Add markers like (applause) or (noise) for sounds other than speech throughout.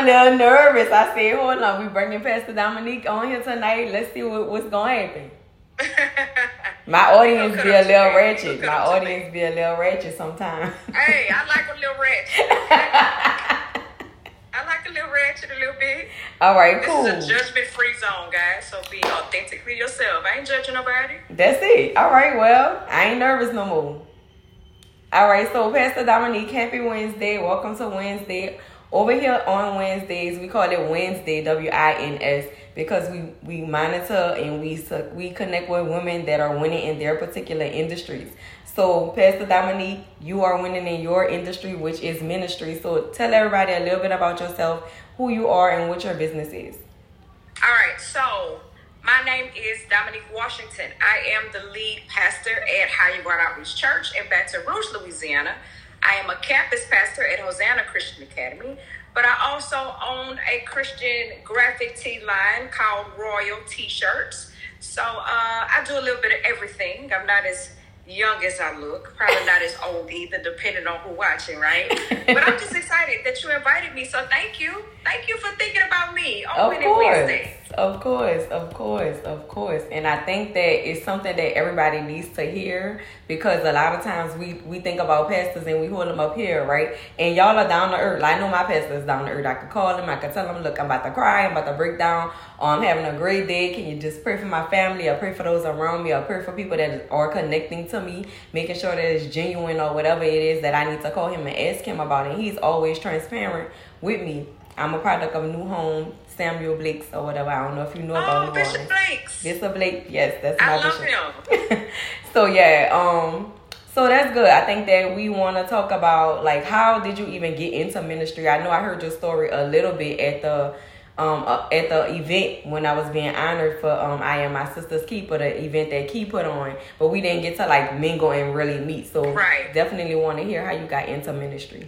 a little nervous. I said, hold on, we bringing Pastor Domonique on here tonight. Let's see what, what's going to happen. (laughs) My audience be a little ratchet. My audience be a little ratchet sometimes. hey, I like a little ratchet. (laughs) I like a little ratchet a little bit. All right, cool. This is a judgment free zone, guys. So be authentically yourself. I ain't judging nobody. That's it. All right, well, I ain't nervous no more. All right, so Pastor Domonique, happy Wednesday. Welcome to Wednesday. Over here on Wednesdays, we call it Wednesday, W I N S, because we, we monitor and we we connect with women that are winning in their particular industries. So, Pastor Domonique, you are winning in your industry, which is ministry. So, tell everybody a little bit about yourself, who you are, and what your business is. All right, so my name is Domonique Washington. I am the lead pastor at Higher Ground Outreach Church in Baton Rouge, Louisiana. I am a campus pastor at Hosanna Christian Academy, but I also own a Christian graphic tee line called Royal T-shirts. So uh, I do a little bit of everything. I'm not as young as I look, probably not as old either, depending on who watching, right? (laughs) but I'm just excited that you invited me. So thank you, thank you for thinking about me on of course. Wednesday. Of course, of course, of course. And I think that it's something that everybody needs to hear because a lot of times we, we think about pastors and we hold them up here, right? And y'all are down to earth. I know my pastor is down to earth. I could call him, I could tell him, look, I'm about to cry, I'm about to break down, or I'm having a great day. Can you just pray for my family or pray for those around me or pray for people that are connecting to me, making sure that it's genuine or whatever it is that I need to call him and ask him about it. He's always transparent with me. I'm a product of a New Home Samuel Blake's or whatever. I don't know if you know about oh, Bishop Blake's. Bishop Blake, yes, that's my I love bishop. him. (laughs) so yeah, um, so that's good. I think that we want to talk about like how did you even get into ministry? I know I heard your story a little bit at the um uh, at the event when I was being honored for um I am my sister's keeper, the event that Key put on, but we didn't get to like mingle and really meet. So right. definitely want to hear how you got into ministry.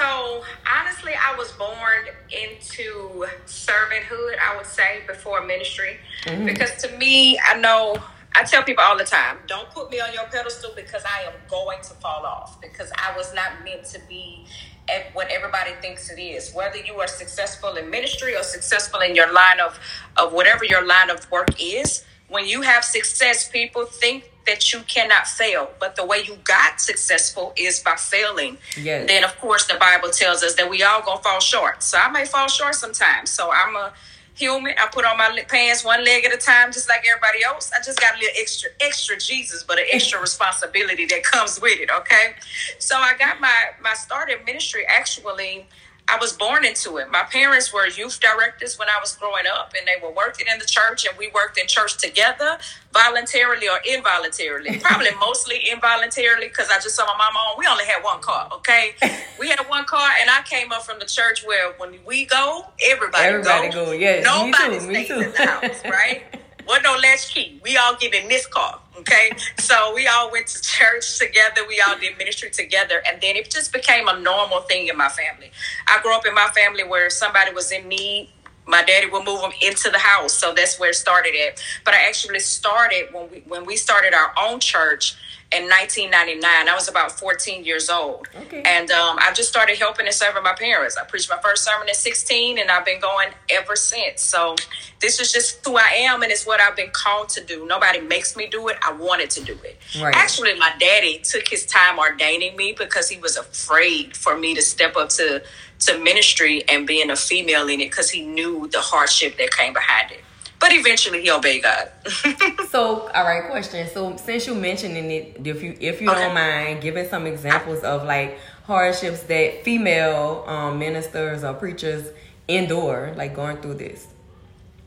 So honestly, I was born into servanthood. I would say before ministry, mm-hmm. because to me, I know I tell people all the time, don't put me on your pedestal because I am going to fall off because I was not meant to be at what everybody thinks it is. Whether you are successful in ministry or successful in your line of, of whatever your line of work is, when you have success, people think that you cannot fail. But the way you got successful is by failing. Yes. Then, of course, the Bible tells us that we all gonna fall short. So I may fall short sometimes. So I'm a human. I put on my pants one leg at a time, just like everybody else. I just got a little extra, extra Jesus, but an extra (laughs) responsibility that comes with it. Okay. So I got my my start in ministry actually I was born into it. My parents were youth directors when I was growing up, and they were working in the church, and we worked in church together, voluntarily or involuntarily. (laughs) Probably mostly involuntarily because I just saw my mama on. We only had one car, okay? We had one car, and I came up from the church where when we go, everybody, everybody go. go. Yes, nobody stays in the house, right? (laughs) What no latch key. We all get in this car. Okay. so we all went to church together. We all did ministry together. And then it just became a normal thing in my family. I grew up in my family where somebody was in need, my daddy would move them into the house. So that's where it started at. But I actually started when we when we started our own church in 1999. I was about 14 years old. Okay. And um, I just started helping and serving my parents. I preached my first sermon at 16 and I've been going ever since. So this is just who I am and it's what I've been called to do. Nobody makes me do it. I wanted to do it. Right. Actually, my daddy took his time ordaining me because he was afraid for me to step up to, to ministry and being a female in it because he knew the hardship that came behind it but eventually he obeyed God. (laughs) so, all right, question. So, since you mentioning it, if you if you okay. don't mind giving some examples of like hardships that female um, ministers or preachers endure, like going through this.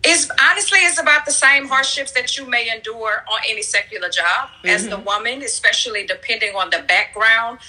It's honestly it's about the same hardships that you may endure on any secular job mm-hmm. as the woman, especially depending on the background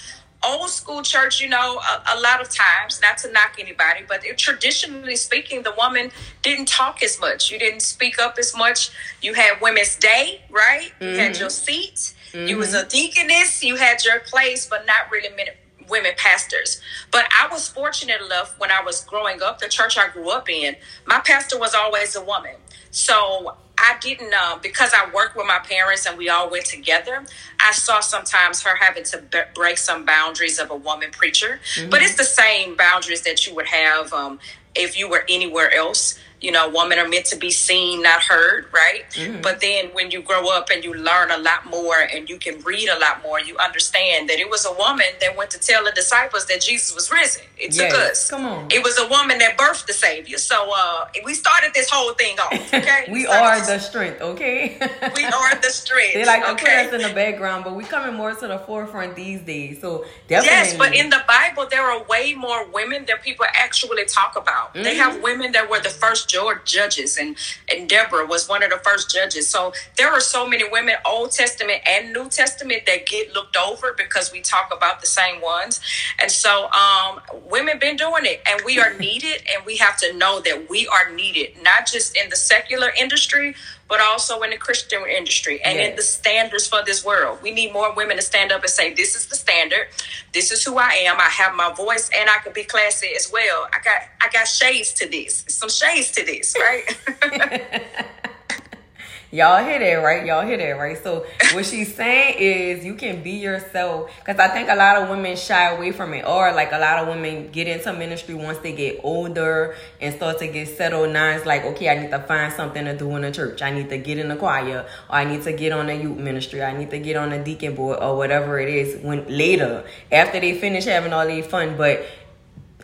old school church, you know, a, a, lot of times, not to knock anybody, but it, traditionally speaking, the woman didn't talk as much. You didn't speak up as much. You had Women's Day, right? Mm-hmm. You had your mm-hmm. seat. Mm-hmm. You was a deaconess. You had your place, but not really many women pastors. But I was fortunate enough when I was growing up, the church I grew up in, my pastor was always a woman. So I didn't uh, because I worked with my parents and we all went together. I saw sometimes her having to b- break some boundaries of a woman preacher, mm-hmm. but it's the same boundaries that you would have um, if you were anywhere else you know, women are meant to be seen, not heard, right? Mm-hmm. But then when you grow up and you learn a lot more and you can read a lot more, you understand that it was a woman that went to tell the disciples that Jesus was risen. It took yes. us. Come on. It was a woman that birthed the Savior. So uh, we started this whole thing off, (laughs) okay? we, we are the strength, okay? we are the strength. They like okay? put us in the background, but we coming more to the forefront these days. So definitely. Yes, but in the Bible, there are way more women that people actually talk about. Mm-hmm. They have women that were the first George judges, and and Deborah was one of the first judges. So there are so many women, Old Testament and New Testament, that get looked over because we talk about the same ones. And so um, women been doing it, and we are (laughs) needed, and we have to know that we are needed, not just in the secular industry, but also in the Christian industry and yes. in the standards for this world. We need more women to stand up and say, This is the standard, this is who I am, I have my voice, and I can be classy as well. I got I got shades to this, some shades to this, right? (laughs) (laughs) Y'all hear that, right? Y'all hear that, right? So what she's saying is you can be yourself. Because I think a lot of women shy away from it. Or like a lot of women get into ministry once they get older and start to get settled. Now it's like, okay, I need to find something to do in the church. I need to get in the choir. Or I need to get on the youth ministry. I need to get on the deacon board or whatever it is when later after they finish having all their fun. But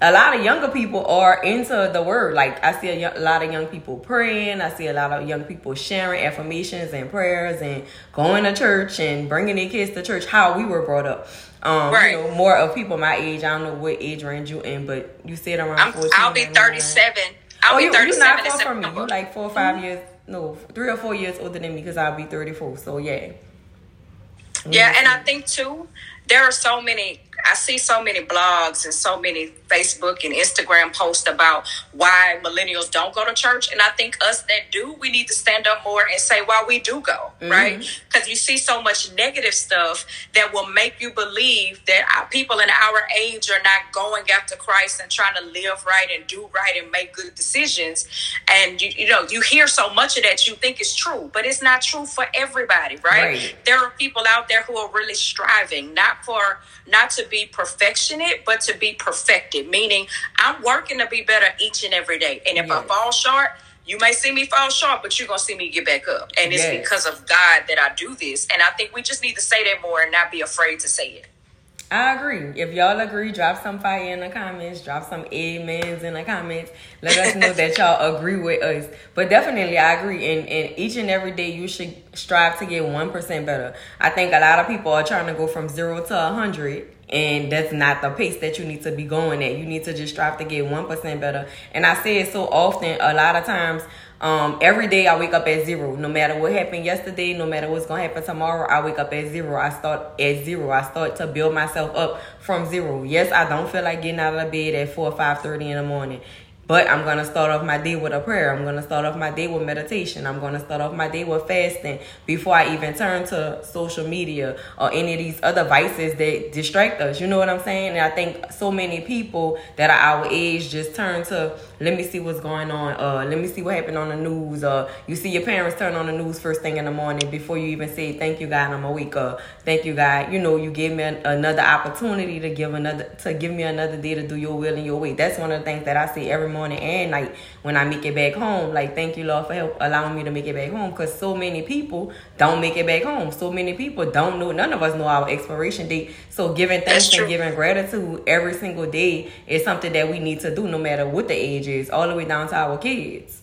a lot of younger people are into the word. Like I see a, a, lot of young people praying. I see a lot of young people sharing affirmations and prayers and going to church and bringing their kids to church. How we were brought up. Um, right. You know, more of people my age. I don't know what age range you in, but you said around. I'm, 14, I'll be 37. I'll oh, be you, 37 you're not far from me. You like four or 5 mm-hmm. years, no, three or four years older than me because I'll be 34. So yeah. Yeah, and I think too, there are so many I see so many blogs and so many Facebook and Instagram posts about why millennials don't go to church. And I think us that do, we need to stand up more and say why we do go, mm-hmm. right? Because you see so much negative stuff that will make you believe that people in our age are not going after Christ and trying to live right and do right and make good decisions. And you, you know, you hear so much of that you think it's true, but it's not true for everybody, right? right? There are people out there who are really striving, not for not to be perfectionate, but to be perfected. Meaning, I'm working to be better each and every day. And if yes. I fall short, you may see me fall short, but you're gonna see me get back up. And it's yes. because of God that I do this. And I think we just need to say that more and not be afraid to say it. I agree. If y'all agree, drop some fire in the comments. Drop some amens in the comments. Let us know that y'all (laughs) agree with us. But definitely, I agree. And, and each and every day, you should strive to get 1% better. I think a lot of people are trying to go from zero to 100 and that's not the pace that you need to be going at. You need to just strive to get 1% better. And I say it so often, a lot of times, um, every day I wake up at zero. No matter what happened yesterday, no matter what's gonna happen tomorrow, I wake up at zero. I start at zero. I start to build myself up from zero. Yes, I don't feel like getting out of bed at four or five thirty in the morning. But I'm going to start off my day with a prayer. I'm going to start off my day with meditation. I'm going to start off my day with fasting before I even turn to social media or any of these other vices that distract us. You know what I'm saying? And I think so many people that are our age just turn to let me see what's going on. Uh, let me see what happened on the news. Uh, you see your parents turn on the news first thing in the morning before you even say thank you, God, I'm awake. Uh, thank you, God. You know, you gave me an, another opportunity to give another to give me another day to do your will and your way. That's one of the things that I say every morning and night when I make it back home. Like, thank you, Lord, for help allowing me to make it back home. Because so many people don't make it back home. So many people don't know. None of us know our expiration date. So giving thanks and giving gratitude every single day is something that we need to do, no matter what the age is, all the way down to our kids.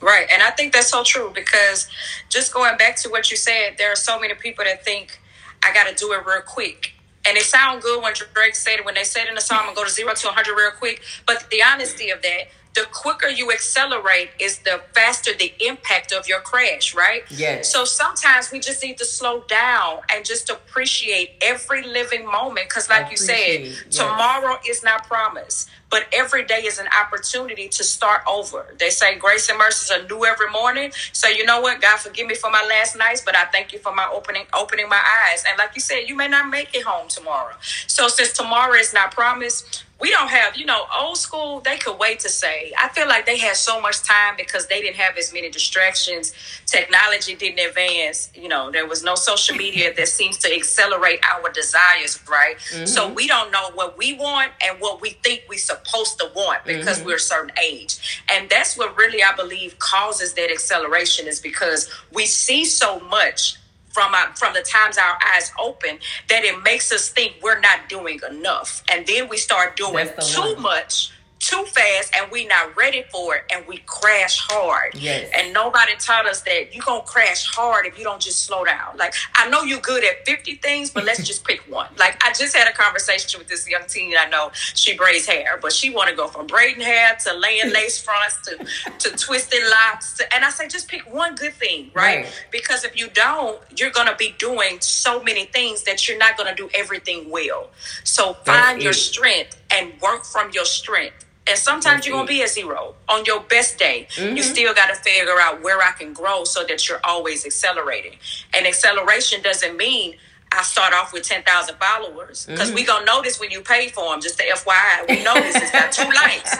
Right. And I think that's so true because just going back to what you said, there are so many people that think I got to do it real quick. And it sound good when Drake said it, when they said in the song, and go to zero to 100 real quick. But the honesty of that, the quicker you accelerate is the faster the impact of your crash, right? Yes. So sometimes we just need to slow down and just appreciate every living moment. Because, like you said, yes. tomorrow is not promised but every day is an opportunity to start over. They say grace and mercies are new every morning. So you know what? God forgive me for my last nights, but I thank you for my opening opening my eyes. And like you said, you may not make it home tomorrow. So since tomorrow is not promised, we don't have, you know, old school, they could wait to say. I feel like they had so much time because they didn't have as many distractions. Technology didn't advance. You know, there was no social media that seems to accelerate our desires, right? Mm-hmm. So we don't know what we want and what we think we're supposed to want because mm-hmm. we're a certain age. And that's what really, I believe, causes that acceleration is because we see so much from our, from the times our eyes open that it makes us think we're not doing enough, and then we start doing too one. much too fast and we not ready for it and we crash hard. Yes. And nobody taught us that you're gonna crash hard if you don't just slow down. Like I know you're good at 50 things, but let's (laughs) just pick one. Like I just had a conversation with this young teen I know she braids hair, but she wanna go from braiding hair to laying (laughs) lace fronts to to twisting locks to, and I say just pick one good thing, right? right? Because if you don't, you're gonna be doing so many things that you're not gonna do everything well. So find your strength and work from your strength and sometimes you're gonna be a zero on your best day. Mm-hmm. You still got to figure out where I can grow so that you're always accelerating. And acceleration doesn't mean I start off with ten thousand followers because mm-hmm. we gonna notice when you pay for them. Just the FYI, we (laughs) notice it's got two likes.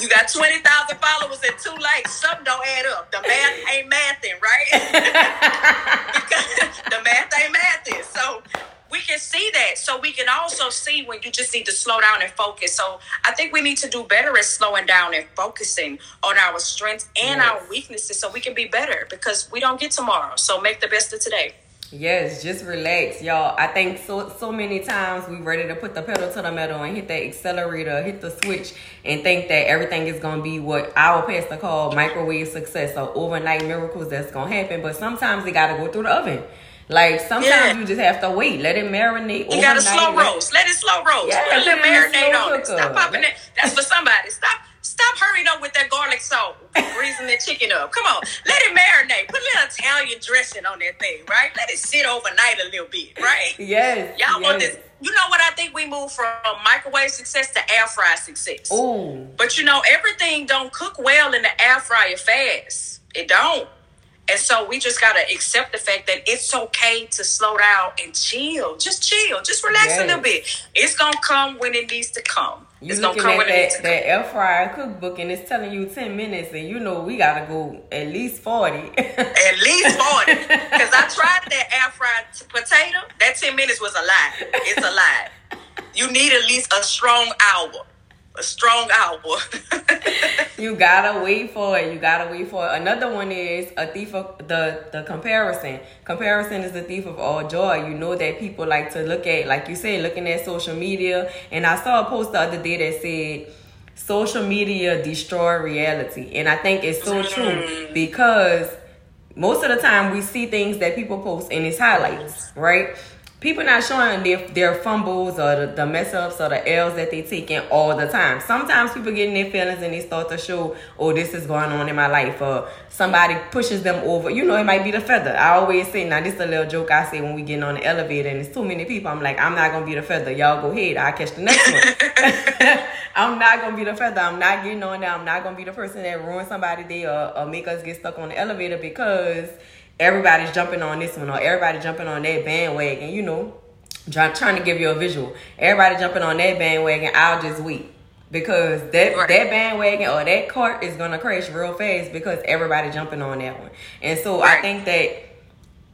You got twenty thousand followers and two likes. Something don't add up. The math ain't mathing, right? (laughs) (laughs) the math ain't mathing. So we can see that. So we can also see when you just need to slow down and focus. So I think we need to do better at slowing down and focusing on our strengths and yes. our weaknesses so we can be better because we don't get tomorrow. So make the best of today. Yes, just relax, y'all. I think so so many times we ready to put the pedal to the metal and hit that accelerator, hit the switch, and think that everything is gonna be what our pastor called microwave success or overnight miracles that's gonna happen. But sometimes it gotta go through the oven. Like sometimes yeah. you just have to wait, let it marinate. You got to slow roast. Let it slow roast. Yeah, let it marinate on it. Stop popping it. That's for somebody. Stop. Stop hurrying up with that garlic salt, greasing the chicken up. Come on, let it marinate. Put a little Italian dressing on that thing, right? Let it sit overnight a little bit, right? Yes. Y'all yes. want this? You know what? I think we moved from microwave success to air fry success. Ooh. But you know, everything don't cook well in the air fryer fast. It don't. And so we just gotta accept the fact that it's okay to slow down and chill. Just chill. Just relax yes. a little bit. It's gonna come when it needs to come. You it's gonna come when that, it needs to that air fryer cookbook and it's telling you ten minutes and you know we gotta go at least forty. at least forty. (laughs) Cause I tried that air fried potato. That ten minutes was a lie. It's a lie. (laughs) You need at least a strong hour a strong hour. (laughs) you gotta wait for it. You gotta wait for it. Another one is a thief of the the comparison. Comparison is the thief of all joy. You know that people like to look at, like you said, looking at social media. And I saw a post the other day that said social media destroy reality. And I think it's so true because most of the time we see things that people post in its highlights, right? People not showing their, their fumbles or the, the mess ups or the L's that they taking all the time. Sometimes people get in their feelings and they start to show, oh, this is going on in my life, or somebody pushes them over. You know, it might be the feather. I always say, now this is a little joke I say when we get on the elevator and it's too many people. I'm like, I'm not gonna be the feather. Y'all go ahead. I'll catch the next one. (laughs) (laughs) I'm not gonna be the feather. I'm not getting on there. I'm not gonna be the person that ruins somebody day or, or make us get stuck on the elevator because everybody's jumping on this one or everybody jumping on that bandwagon, you know, trying, trying to give you a visual. Everybody jumping on that bandwagon, I'll just wait. Because that right. that bandwagon or that cart is gonna crash real fast because everybody jumping on that one. And so right. I think that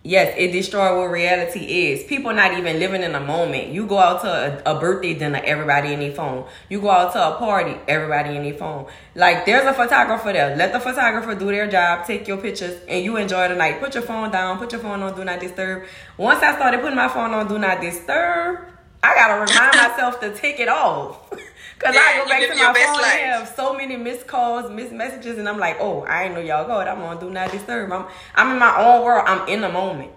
Yes, it destroys what reality is. People not even living in a moment. You go out to a, a, birthday dinner, everybody in their phone. You go out to a party, everybody in their phone. Like there's a photographer there. Let the photographer do their job, take your pictures, and you enjoy the night. Put your phone down, put your phone on do not disturb. Once I started putting my phone on do not disturb, I gotta remind (laughs) myself to take it off. (laughs) Cause yeah, I go back to my phone and have so many missed calls, missed messages, and I'm like, oh, I ain't know y'all called. I'm gonna do not disturb. I'm I'm in my own world. I'm in the moment.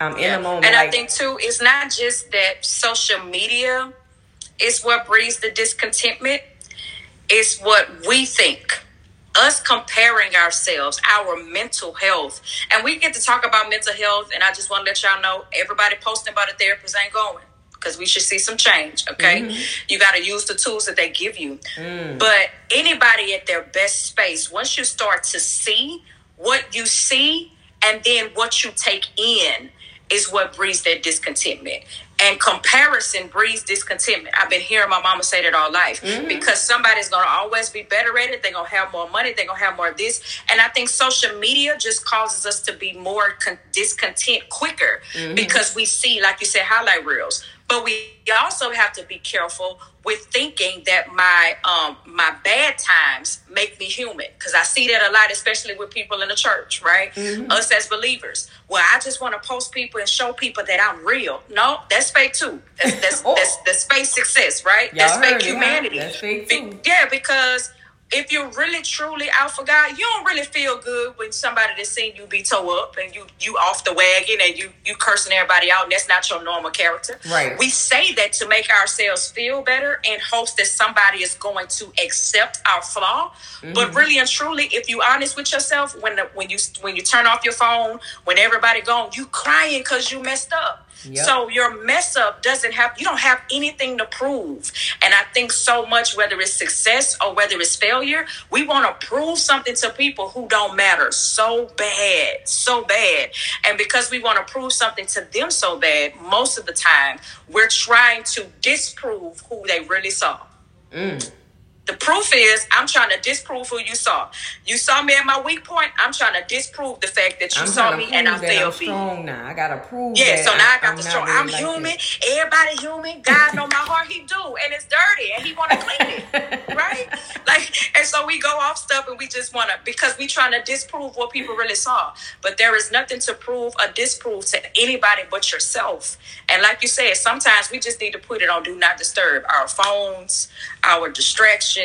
I'm in the moment. And like, I think too, it's not just that social media is what breeds the discontentment. It's what we think. Us comparing ourselves, our mental health. And we get to talk about mental health, and I just want to let y'all know everybody posting about a therapist ain't going because we should see some change. Okay, mm-hmm. you got to use the tools that they give you. Mm. But anybody at their best space, once you start to see what you see and then what you take in, is what breeds that discontentment. And comparison breeds discontentment. I've been hearing my mama say that all life mm-hmm. because somebody's going to always be better at it. They're going to have more money. They're going to have more of this. And I think social media just causes us to be more con- discontent quicker mm-hmm. because we see, like you said, highlight reels but we also have to be careful with thinking that my um, my bad times make me human because I see that a lot, especially with people in the church, right? Mm-hmm. Us as believers. Well, I just want to post people and show people that I'm real. No, that's fake too. That's that's (laughs) oh. that's, that's fake success, right? Y'all that's fake humanity. That's fake too. Be- yeah, because if you're really truly out for God, you don't really feel good when somebody that's seen you be toe up and you you off the wagon and you you cursing everybody out and that's not your normal character. Right. We say that to make ourselves feel better and hopes that somebody is going to accept our flaw. Mm-hmm. But really and truly, if you honest with yourself, when the, when you when you turn off your phone, when everybody gone, you crying because you messed up. Yep. So your mess up doesn't have you don't have anything to prove. And I think so much whether it's success or whether it's failure, we want to prove something to people who don't matter so bad, so bad. And because we want to prove something to them so bad, most of the time we're trying to disprove who they really saw. Mm. The proof is I'm trying to disprove who you saw. You saw me at my weak point. I'm trying to disprove the fact that you I'm saw me and I failed. strong now. I gotta prove. Yeah, so now I got I'm the strong. really I'm like human. this. Everybody human. God know my heart. He do, and it's dirty, and He want to clean it, (laughs) right? Like, and so we go off stuff, and we just want to because we trying to disprove what people really saw. But there is nothing to prove or disprove to anybody but yourself. And like you said, sometimes we just need to put it on do not disturb our phones, our distractions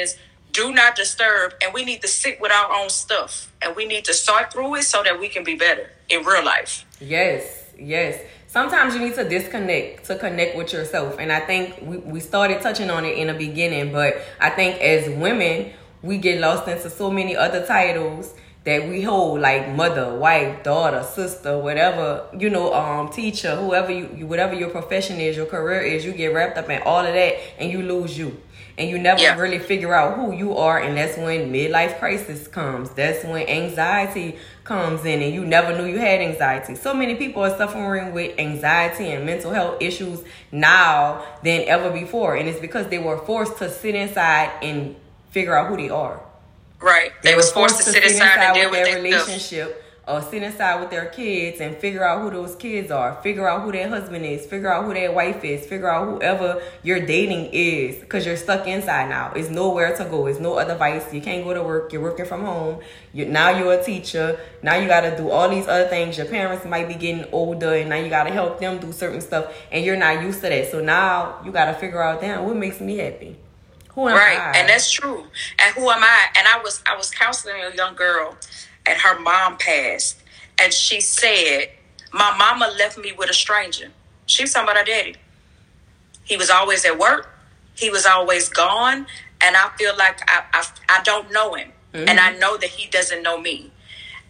do not disturb and we need to sit with our own stuff. And we need to sort through it so that we can be better in real life. Yes yes. Sometimes you need to disconnect to connect with yourself. And i think we, we started touching on it in the beginning but i think as women we get lost into so many other titles that we hold like mother, wife, daughter, sister, whatever, you know, um, teacher, whoever you, whatever your profession is, your career is, you get wrapped up in all of that and you lose you and you never yeah. really figure out who you are and that's when midlife crisis comes. That's when anxiety comes in and you never knew you had anxiety. So many people are suffering with anxiety and mental health issues now than ever before and it's because they were forced to sit inside and figure out who they are. Right. They, they was forced, forced to, sit inside, inside and deal with their relationship or sit inside with their kids and figure out who those kids are, figure out who their husband is, figure out who their wife is, figure out whoever you're dating is, because you're stuck inside now. It's nowhere to go. It's no other vice. You can't go to work. You're working from home. You now you're a teacher. Now you got to do all these other things. Your parents might be getting older, and now you got to help them do certain stuff, and you're not used to that. So now you got to figure out, damn, what makes me happy. Who am I right, I? and that's true. And who am I? And I was I was counseling a young girl and her mom passed. And she said, My mama left me with a stranger. She was talking about her daddy. He was always at work, he was always gone. And I feel like I, I, I don't know him. Mm-hmm. And I know that he doesn't know me.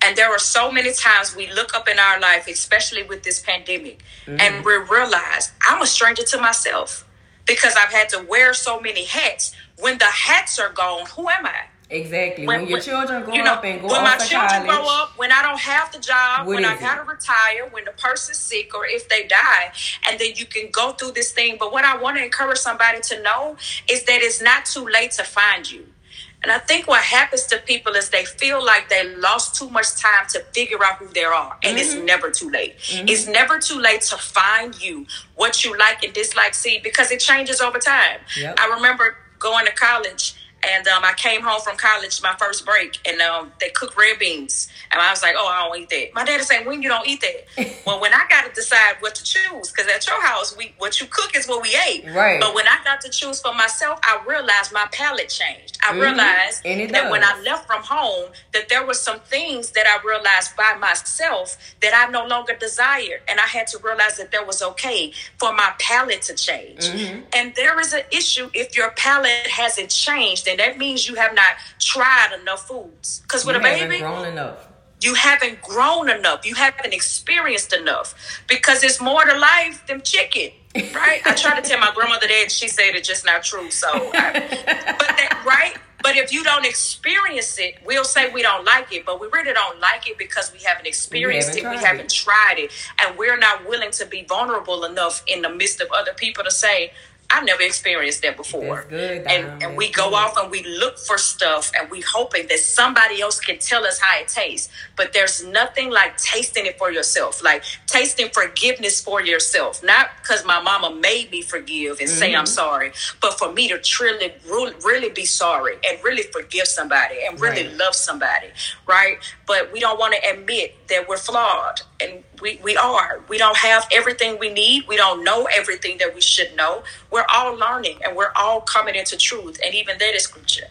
And there are so many times we look up in our life, especially with this pandemic, mm-hmm. and we realize I'm a stranger to myself because I've had to wear so many hats. When the hats are gone, who am I? Exactly. When, when your children grow you know, up and go when my children college, grow up, when I don't have the job, when I gotta retire, when the person's sick, or if they die, and then you can go through this thing. But what I want to encourage somebody to know is that it's not too late to find you. And I think what happens to people is they feel like they lost too much time to figure out who they are. And mm-hmm. it's never too late. Mm-hmm. It's never too late to find you, what you like and dislike. See, because it changes over time. Yep. I remember going to college and um, I came home from college my first break, and um, they cooked red beans, and I was like, "Oh, I don't eat that." My dad daddy saying, "When you don't eat that?" (laughs) well, when I got to decide what to choose, because at your house, we what you cook is what we ate. Right. But when I got to choose for myself, I realized my palate changed. I mm-hmm. realized that does. when I left from home, that there were some things that I realized by myself that I no longer desired, and I had to realize that there was okay for my palate to change. Mm-hmm. And there is an issue if your palate hasn't changed and that means you have not tried enough foods. Because with you a baby, grown enough. You haven't grown enough. You haven't experienced enough. Because it's more to life than chicken. Right? I tried to tell my grandmother that she said it's just not true. So, I, but that right But if you don't experience it, we'll say we don't like it, but we really don't like it because we haven't experienced haven't it, we haven't it. tried it, and we're not willing to be vulnerable enough in the midst of other people to say, I never experienced that before. Good, and and we go off and we look for stuff and we hoping that somebody else can tell us how it tastes. But there's nothing like tasting it for yourself, like tasting forgiveness for yourself. Not because my mama made me forgive and say Mm-hmm. I'm sorry, but for me to truly, really, really be sorry and really forgive somebody and really Right. love somebody, right? But we don't want to admit that we're flawed, and we, we are. We don't have everything we need. We don't know everything that we should know. We're all learning, and we're all coming into truth, and even that is scripture.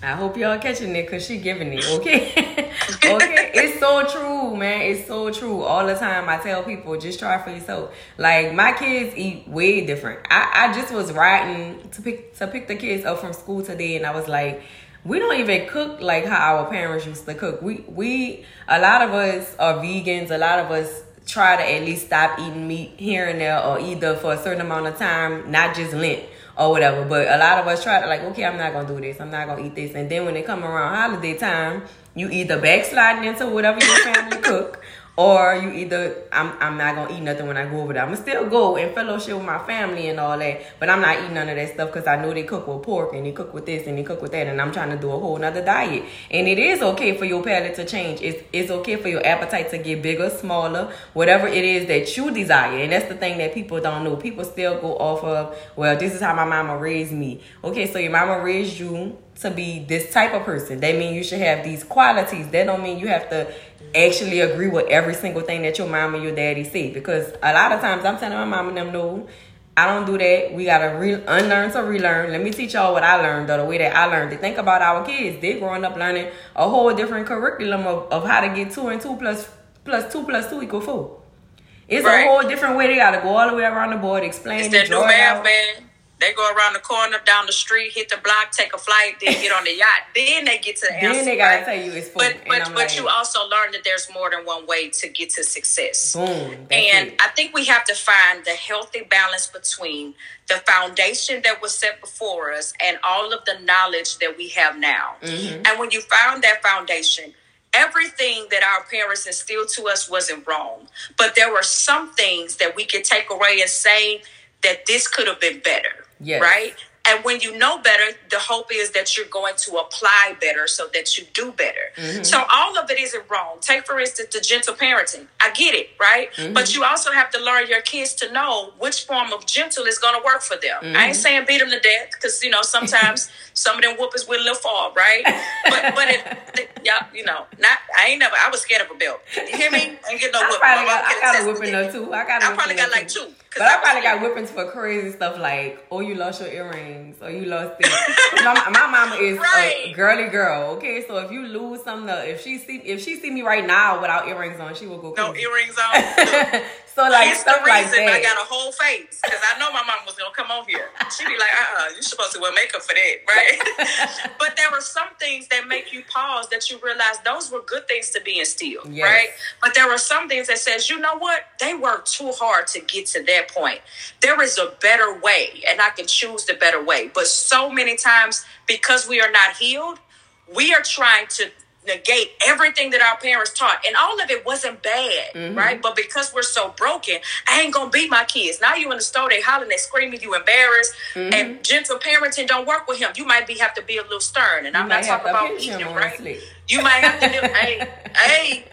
I hope y'all catching it because she giving it, okay? (laughs) okay, it's so true, man. It's so true. All the time, I tell people, just try for yourself. Like my kids eat way different. I, I just was riding to pick to pick the kids up from school today, and I was like, we don't even cook like how our parents used to cook. We we a lot of us are vegans. A lot of us try to at least stop eating meat here and there, or either for a certain amount of time, not just Lent or whatever. But a lot of us try to like, okay, I'm not gonna do this. I'm not gonna eat this. And then when it come around holiday time, you either backsliding into whatever your family (laughs) cook, or you either I'm I'm not gonna eat nothing when I go over there. I'm gonna still go and fellowship with my family and all that, but I'm not eating none of that stuff because I know they cook with pork and they cook with this and they cook with that, and I'm trying to do a whole nother diet. And it is okay for your palate to change. It's it's okay for your appetite to get bigger, smaller, whatever it is that you desire. And that's the thing that people don't know. People still go off of, well, this is how my mama raised me. Okay, so your mama raised you to be this type of person. They mean you should have these qualities. That don't mean you have to actually agree with every single thing that your mom and your daddy say. Because a lot of times I'm telling my mom and them no. I don't do that. We gotta re- unlearn to relearn. Let me teach y'all what I learned, or the way that I learned it. Think about our kids. they're growing up learning a whole different curriculum of, of how to get two and two plus plus two plus two equal four. It's Right. a whole different way. They gotta go all the way around the board, explain It's it, that new math, man. They go around the corner, down the street, hit the block, take a flight, then get on the yacht. (laughs) Then they get to the answer. Then they gotta right? tell you it's four. But but but like, you also learn that there's more than one way to get to success. boom. And it. I think we have to find the healthy balance between the foundation that was set before us and all of the knowledge that we have now. Mm-hmm. And when you found that foundation, everything that our parents instilled to us wasn't wrong. But there were some things that we could take away and say that this could have been better. Yes. Right? And when you know better, the hope is that you're going to apply better so that you do better. Mm-hmm. So all of it isn't wrong. Take, for instance, the gentle parenting. I get it, right? Mm-hmm. But you also have to learn your kids to know which form of gentle is going to work for them. I Mm-hmm. ain't saying beat them to death because, you know, sometimes (laughs) some of them whoopers will little fall, right? But, but it, yeah, you know, not, I ain't never, I was scared of a belt. You hear me? I ain't get no I whooping. got, I got a whooping though too. I got. a I probably got like two. But I probably got whippings for crazy stuff like, oh, you lost your earrings, or you lost this. (laughs) my, my mama is a girly girl. Okay, so if you lose something, if she see if she see me right now without earrings on, she will go No earrings on. (laughs) so like it's the stuff like reason I got a whole face because I know my mom was gonna come over here. She'd be like, "Uh, uh you supposed to wear makeup for that, right?" (laughs) but there were some things that make you pause that you realize those were good things to be instilled, Yes. right? But there were some things that says, you know what? They worked too hard to get to that point. There is a better way, and I can choose the better way. But so many times, because we are not healed, we are trying to negate everything that our parents taught. And all of it wasn't bad Mm-hmm. right? But because we're so broken i ain't gonna beat my kids. Now you in the store they hollering they screaming you embarrassed. Mm-hmm. and gentle parenting don't work with him. You might be have to be a little stern. And i'm not talking about pinch beating him him on right? Sleep. you might have to do hey (laughs) hey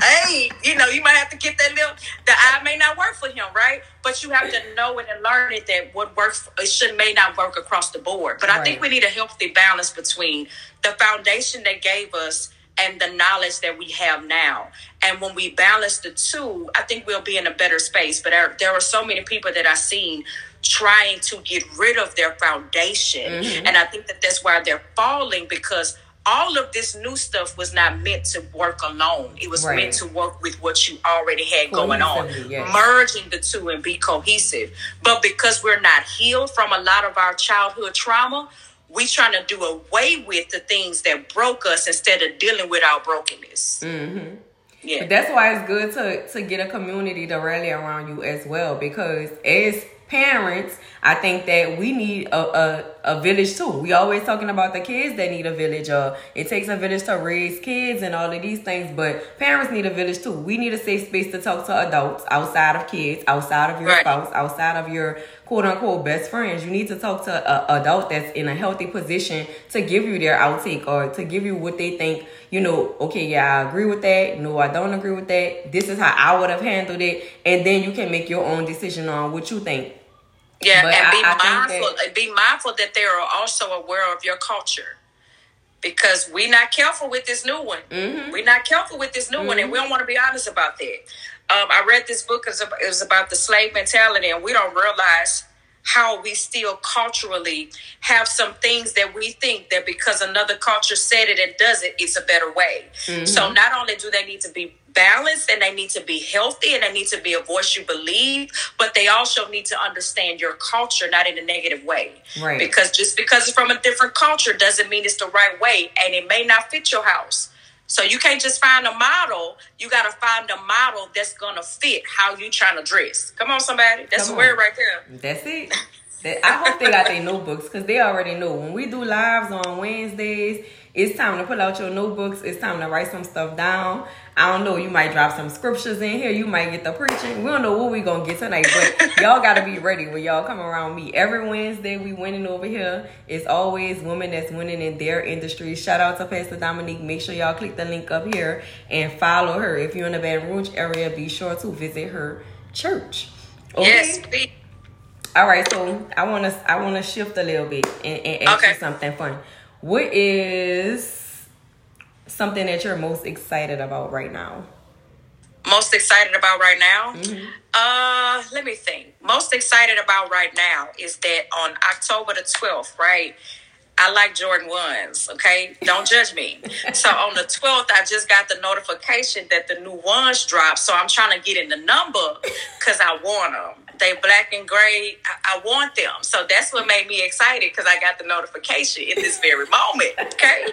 hey, you know, you might have to get that little. The eye may not work for him, right? But you have to know it and learn it that what works it should may not work across the board. But I think we need a healthy balance between the foundation they gave us and the knowledge that we have now. And when we balance the two, I think we'll be in a better space. But there, there are so many people that I've seen trying to get rid of their foundation. Mm-hmm. And I think that that's why they're falling because all of this new stuff was not meant to work alone. It was Right. meant to work with what you already had going on, yes. merging the two and be cohesive. But because we're not healed from a lot of our childhood trauma, we're trying to do away with the things that broke us instead of dealing with our brokenness. Mm-hmm. Yeah. But that's why it's good to to get a community to rally around you as well because as parents, I think that we need a, a a village too. We always talking about the kids that need a village. Uh, it takes a village to raise kids and all of these things, but parents need a village too. We need a safe space to talk to adults outside of kids, outside of your Right. spouse, outside of your quote unquote best friends. You need to talk to a adult that's in a healthy position to give you their outtake or to give you what they think. You know, okay, yeah, I agree with that. No, I don't agree with that. This is how I would have handled it, and then you can make your own decision on what you think. Yeah, But and I- be I mindful. and Be mindful that they are also aware of your culture, because we're not careful with this new one. Mm-hmm. We're not careful with this new one, and we don't want to be honest about that. Um, I read this book. It was about the slave mentality, and we don't realize how we still culturally have some things that we think that because another culture said it and does it, it's a better way. Mm-hmm. So not only do they need to be balanced and they need to be healthy and they need to be a voice you believe, but they also need to understand your culture, not in a negative way. Right. Because just because it's from a different culture doesn't mean it's the right way and it may not fit your house. So you can't just find a model. You got to find a model that's gonna fit how you trying to dress. Come on, somebody. That's Come a word right there. That's it. That, I hope they got their notebooks because they already know when we do lives on Wednesdays. It's time to pull out your notebooks. It's time to write some stuff down. I don't know. You might drop some scriptures in here. You might get the preaching. We don't know what we gonna get tonight, but (laughs) y'all gotta be ready when y'all come around me every Wednesday. We winning over here. It's always women that's winning in their industry. Shout out to Pastor Domonique. Make sure y'all click the link up here and follow her. If you're in the Baton Rouge area, be sure to visit her church. Okay? Yes, please. All right, so I want to I want to shift a little bit and, and ask you something fun. What is something that you're most excited about right now? most excited about right now? Mm-hmm. Uh, let me think. Most excited about right now is that on October the 12th, right? I like Jordan ones, okay? Don't judge me. (laughs) so on the 12th, I just got the notification that the new ones dropped. So I'm trying to get in the number because I want them. They black and gray. I, I want them. So that's what made me excited because I got the notification in this very moment, okay?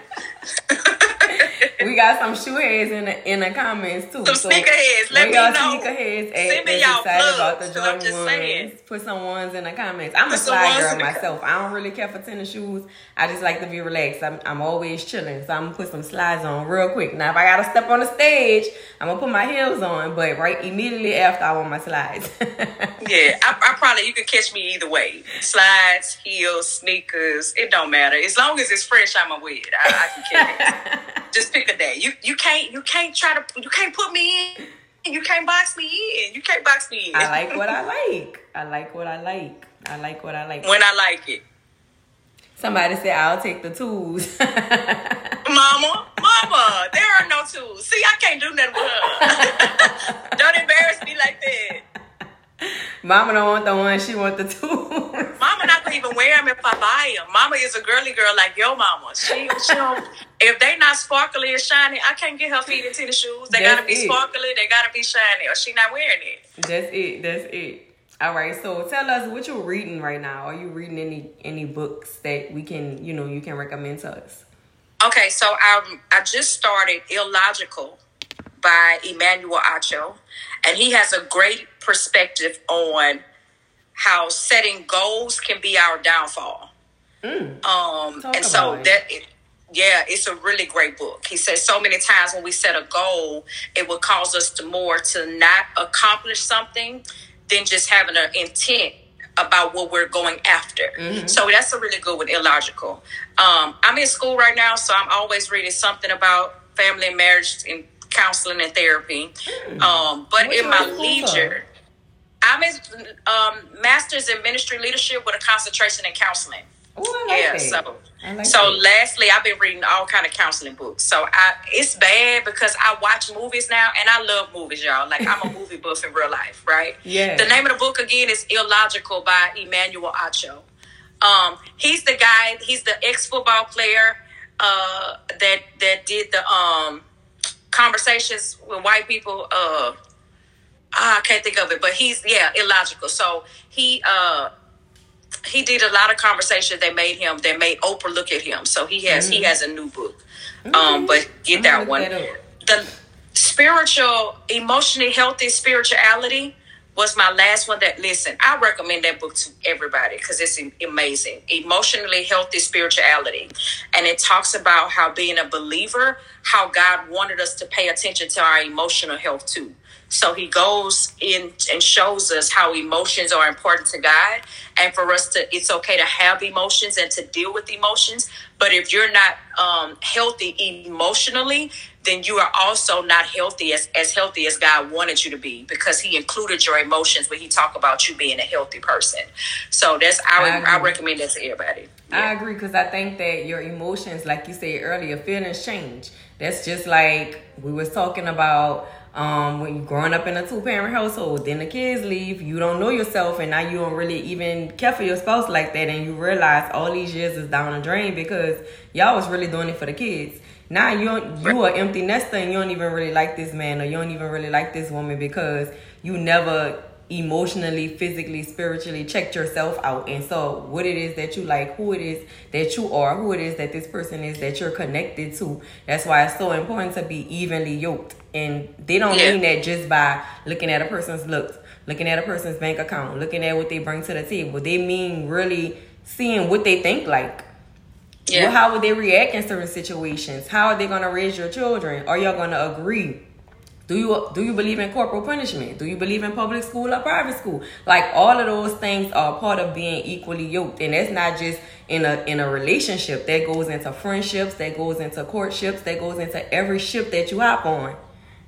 We got some shoe heads in the in the comments too. Some sneakerheads, let me y'all know. sneakerheads Send me y'all excited about the 'cause I'm just ones. saying. Put some ones in the comments. I'm a Put some fly girl myself. I don't really care for tennis shoes. I just like to be relaxed. I'm I'm always chilling, so I'm gonna put some slides on real quick. Now if I gotta step on the stage, I'm gonna put my heels on, but right immediately after I want my slides. (laughs) Yeah, I, I probably you can catch me either way. Slides, heels, sneakers. It don't matter as long as it's fresh. I'm with it. I, I can catch it. (laughs) Just pick a day. You you can't you can't try to you can't put me in. You can't box me in. You can't box me in. I like what I like. I like what I like. I like what I like. when I like it. Somebody said I'll take the tools. (laughs) Mama, mama, there are no tools. See, I can't do nothing with her. (laughs) don't embarrass me like that. Mama don't want the one, she want the two. (laughs) Mama not gonna even wear them if I buy them. Mama is a girly girl like your mama. She, she don't, if they not sparkly and shiny, I can't get her feet into the shoes. They That's gotta be it. sparkly. They gotta be shiny, or she not wearing it. That's it. That's it. All right. So tell us what you're reading right now. Are you reading any any books that we can, you know, you can recommend to us? Okay, so I I just started Illogical by Emmanuel Acho, and he has a great perspective on how setting goals can be our downfall. Mm. Um, Talk and so it. that, it, yeah, it's a really great book. He says so many times when we set a goal, it will cause us to more to not accomplish something than just having an intent about what we're going after. Mm-hmm. So that's a really good one, illogical. Um, I'm in school right now, so I'm always reading something about family and marriage and counseling and therapy. Um, but Hmm. What in my leisure, I'm in um, master's in ministry leadership with a concentration in counseling. Oh, I like Yeah, that. so like so that. lastly, I've been reading all kind of counseling books. So I it's bad because I watch movies now and I love movies, y'all. Like I'm a (laughs) movie buff in real life, right? Yeah. The name of the book again is Illogical by Emmanuel Acho. Um, he's the guy. He's the ex football player uh, that that did the um, conversations with white people. Uh, I can't think of it, but he's yeah illogical. So he uh, he did a lot of conversations that made him that made Oprah look at him. So he has he has a new book. Um, but get that one. that. The spiritual, emotionally healthy spirituality was my last one that listen i recommend that book to everybody because it's amazing. Emotionally healthy spirituality. And it talks about how being a believer how god wanted us to pay attention to our emotional health too so he goes in and shows us how emotions are important to God and for us to, it's okay to have emotions and to deal with emotions. But if you're not um, healthy emotionally, then you are also not healthy as, as healthy as God wanted you to be because he included your emotions when he talked about you being a healthy person. So that's, I, I, I recommend that to everybody. Yeah. I agree because I think that your emotions, like you said earlier, feelings change. That's just like we was talking about um, when you're growing up in a two parent household, then the kids leave, you don't know yourself, and now you don't really even care for your spouse like that, and you realize all these years is down the drain because y'all was really doing it for the kids. Now you you are empty nester and you don't even really like this man or you don't even really like this woman because you never emotionally, physically, spiritually checked yourself out and so what it is that you like, who it is that you are, who it is that this person is that you're connected to. That's why it's so important to be evenly yoked. And they don't yeah. mean that just by looking at a person's looks, looking at a person's bank account, looking at what they bring to the table. They mean really seeing what they think like. Yeah. Well, how would they react in certain situations? How are they going to raise your children? Are y'all going to agree? Do you do you believe in corporal punishment? Do you believe in public school or private school? Like all of those things are part of being equally yoked, and that's not just in a in a relationship. That goes into friendships. That goes into courtships. That goes into every ship that you hop on.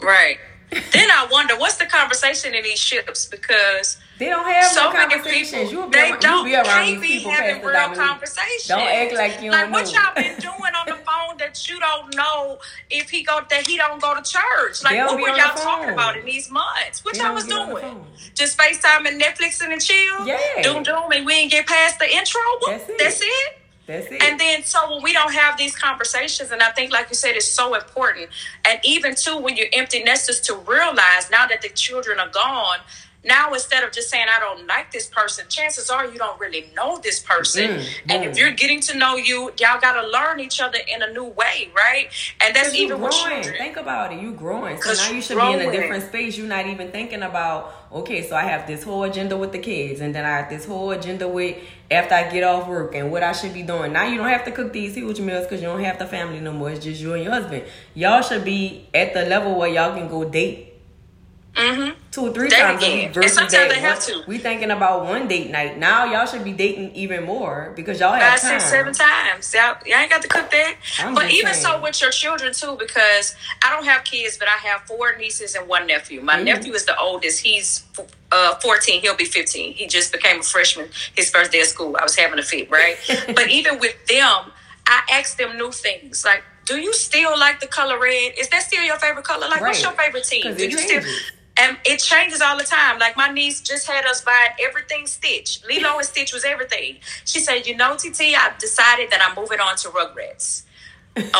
Right. then I wonder what's the conversation in these ships because they don't have so no conversations. People, you be, they around, don't, you be around these people having real conversations. Don't act like you like don't like what know. y'all been doing on the phone that you don't know if he go that he don't go to church. Like what were y'all talking about in these months? What y'all was doing? Just FaceTime and Netflix and chill. Yeah. Doom doom and we didn't get past the intro. That's it. That's it. That's it. And then, so when we don't have these conversations, and I think, like you said, it's so important. And even too, when you're empty nesters, to realize now that the children are gone, now instead of just saying I don't like this person, chances are you don't really know this person. Mm, and if you're getting to know you, y'all gotta learn each other in a new way, right? And that's even growing. with children. Think about it, you growing. So now you should growing. be in a different space. You're not even thinking about okay, so I have this whole agenda with the kids, and then I have this whole agenda with after I get off work and what I should be doing. Now you don't have to cook these huge meals because you don't have the family no more. It's just you and your husband. Y'all should be at the level where y'all can go date Mm-hmm. Two or three date times again. a week. And sometimes they have to. We thinking about one date night. Now y'all should be dating even more because y'all have Five, time. six, seven times. Y'all, y'all ain't got to cook that. I'm but even saying. so with your children too, because I don't have kids, but I have four nieces and one nephew. My mm-hmm. nephew is the oldest. He's uh, 14. He'll be 15. He just became a freshman his first day of school. I was having a fit, right? (laughs) but even with them, I asked them new things like, do you still like the color red? Is that still your favorite color? Like, right. what's your favorite team? Do you still? And it changes all the time. Like my niece just had us buying everything Stitch. Lilo and Stitch was everything. She said, "You know, TT, I've decided that I'm moving on to Rugrats."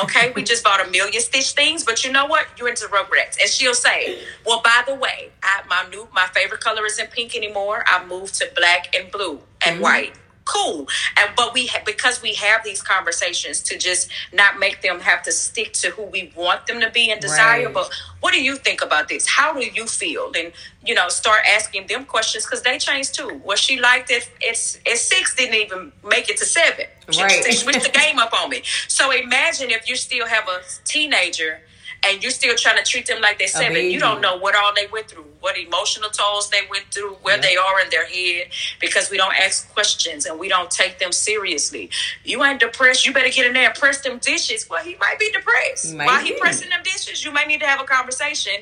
Okay, we just bought a million Stitch things, but you know what? You're into Rugrats, and she'll say, "Well, by the way, I, my new my favorite color isn't pink anymore. I moved to black and blue and mm-hmm. white." Cool. And but we ha- because we have these conversations to just not make them have to stick to who we want them to be and desire right. but what do you think about this? How do you feel? And you know start asking them questions because they change too. What she liked at, at, at six didn't even make it to seven. She right. switched the (laughs) game up on me. So imagine if you still have a teenager and you're still trying to treat them like they're seven. You don't know what all they went through, what emotional tolls they went through, where yeah. they are in their head, because we don't ask questions and we don't take them seriously. You ain't depressed. You better get in there and press them dishes. Well, he might be depressed. Might While be. he pressing them dishes, you may need to have a conversation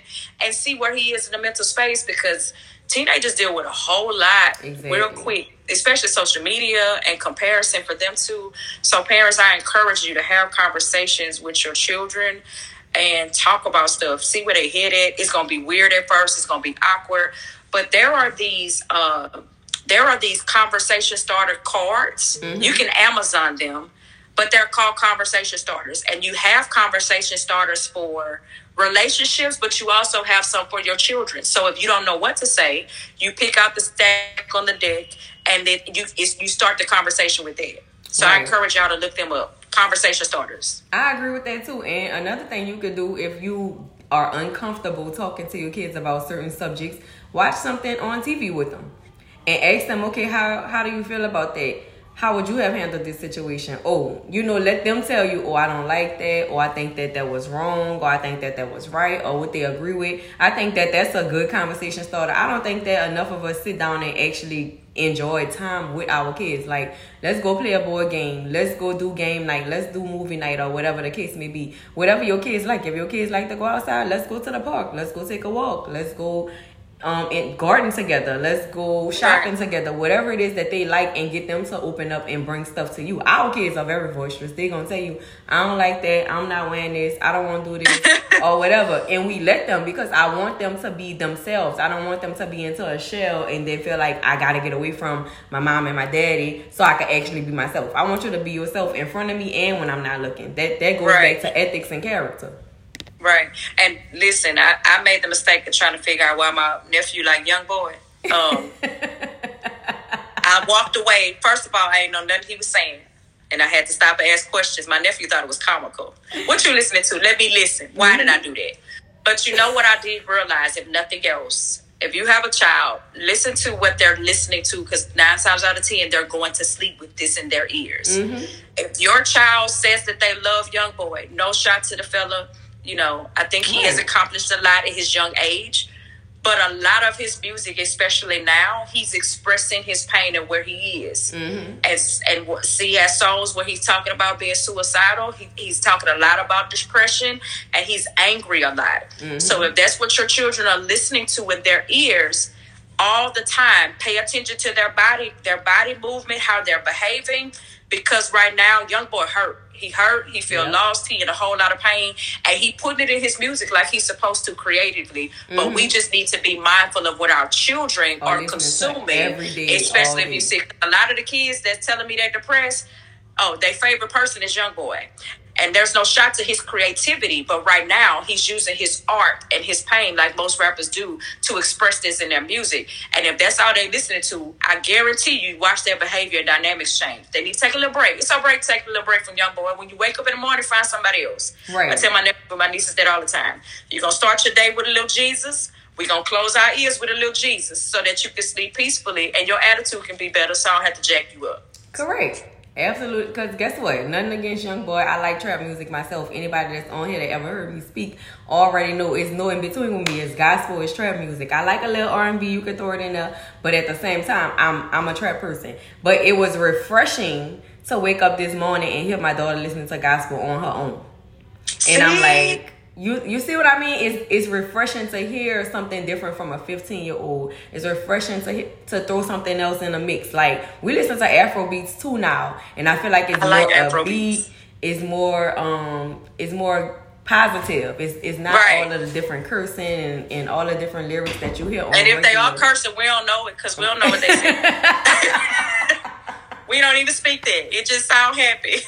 and see where he is in the mental space because teenagers deal with a whole lot exactly. real quick especially social media and comparison for them too so parents i encourage you to have conversations with your children and talk about stuff. See where they hit it. It's gonna be weird at first. It's gonna be awkward, but there are these uh, there are these conversation starter cards. Mm-hmm. You can Amazon them, but they're called conversation starters, and you have conversation starters for relationships, but you also have some for your children. So if you don't know what to say, you pick out the stack on the deck, and then you you start the conversation with it. So right. I encourage y'all to look them up conversation starters. I agree with that too. And another thing you could do if you are uncomfortable talking to your kids about certain subjects, watch something on TV with them and ask them, okay, how how do you feel about that? How would you have handled this situation? Oh, you know, let them tell you, oh, I don't like that, or I think that that was wrong, or I think that that was right, or what they agree with. I think that that's a good conversation starter. I don't think that enough of us sit down and actually enjoy time with our kids. Like, let's go play a board game. Let's go do game night. Let's do movie night or whatever the case may be. Whatever your kids like. If your kids like to go outside, let's go to the park. Let's go take a walk. Let's go um in garden together. Let's go shopping together. Whatever it is that they like and get them to open up and bring stuff to you. Our kids are very boisterous. They're gonna tell you i don't like that. I'm not wearing this. I don't want to do this (laughs) or whatever. And we let them because i want them to be themselves. I don't want them to be into a shell and they feel like i gotta get away from my mom and my daddy so i can actually be myself. I want you to be yourself in front of me and when i'm not looking. That that goes right. back to ethics and character Right. And listen, I, I made the mistake of trying to figure out why my nephew like young boy. Um, (laughs) I walked away. First of all, I ain't know nothing he was saying. And I had to stop and ask questions. My nephew thought it was comical. What you listening to? Let me listen. Why mm-hmm. did I do that? But you know what I did realize, if nothing else, if you have a child, listen to what they're listening to because nine times out of ten, they're going to sleep with this in their ears. Mm-hmm. If your child says that they love young boy, no shot to the fella you know, I think he has accomplished a lot at his young age. But a lot of his music, especially now, he's expressing his pain and where he is. Mm-hmm. And and see, he has songs where he's talking about being suicidal. He, he's talking a lot about depression, and he's angry a lot. Mm-hmm. So if that's what your children are listening to in their ears all the time, pay attention to their body, their body movement, how they're behaving, because right now, young boy hurt he hurt, he feel yeah. lost, he in a whole lot of pain, and he putting it in his music like he's supposed to creatively. Mm-hmm. But we just need to be mindful of what our children oh, are consuming, day, especially if you see a lot of the kids that's telling me they're depressed. Oh, their favorite person is Young Boy and there's no shot to his creativity but right now he's using his art and his pain like most rappers do to express this in their music. And if that's all they're listening to i guarantee you watch their behavior and dynamics change. They need to take a little break. It's all right take a little break from young boy. When you wake up in the morning find somebody else. Right. I tell my nephew my nieces that all the time. You're gonna start your day with a little jesus? We're gonna close our ears with a little jesus so that you can sleep peacefully and your attitude can be better so i don't have to jack you up. Correct Absolutely, because guess what? Nothing against Young Boy. I like trap music myself. Anybody that's on here that ever heard me speak already know it's no in between with me. It's gospel, it's trap music. I like a little R and B. You can throw it in there, but at the same time, I'm I'm a trap person. But it was refreshing to wake up this morning and hear my daughter listening to gospel on her own, and I'm like you you see what I mean? It's it's refreshing to hear something different from a 15 year old. It's refreshing to to throw something else in the mix. Like we listen to Afro beats too now, and I feel like it's I more like a beat. It's more um it's more positive. It's it's not right. all of the different cursing and, and all the different lyrics that you hear. and if they all cursing, we don't know it because we don't know what they say. (laughs) (laughs) We don't even speak that. It just sound happy. (laughs)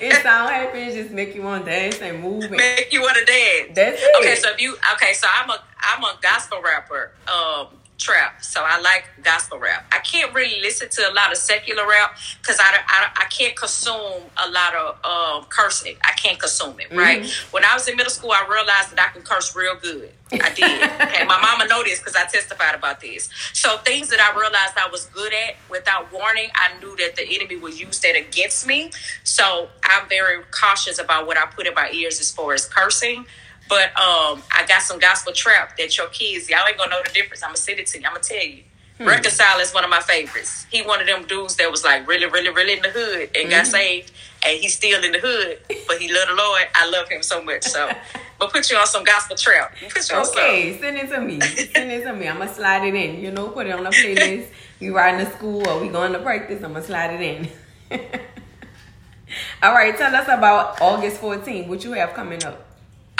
it sound happy. It just make you want to dance and move. Make you want to dance. That's it. Okay, so if you okay, so I'm a I'm a gospel rapper. Um, trap. So I like gospel rap. I can't really listen to a lot of secular rap because I, I, I, can't consume a lot of um, cursing. I can't consume it, right? Mm-hmm. When I was in middle school, I realized that I can curse real good. I did. (laughs) okay, my mama know this because I testified about this. So things that I realized I was good at without warning, I knew that the enemy would use that against me. So I'm very cautious about what I put in my ears as far as cursing. But um, I got some gospel trap that your kids, y'all ain't gonna know the difference. I'm gonna send it to you. I'm gonna tell you. Hmm. Reconcile is one of my favorites. He one of them dudes that was like really, really, really in the hood and mm-hmm. got saved, and he's still in the hood, but he love the Lord. I love him so much. So, (laughs) but put you on some gospel trap. Put you okay, send it to me. Send it to me. I'm gonna slide it in. You know, put it on the playlist. we riding to school or we going to practice. I'm gonna slide it in. (laughs) All right, tell us about August 14th. What you have coming up?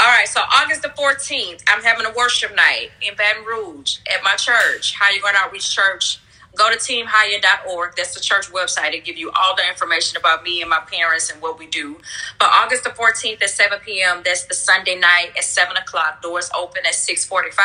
All right, so August the 14th, I'm having a worship night in Baton Rouge at my church. Higher Ground Outreach Church? Go to teamhigher.org. That's the church website. It give you all the information about me and my parents and what we do. But August the 14th at 7 p.m., that's the Sunday night at 7 o'clock. Doors open at 645.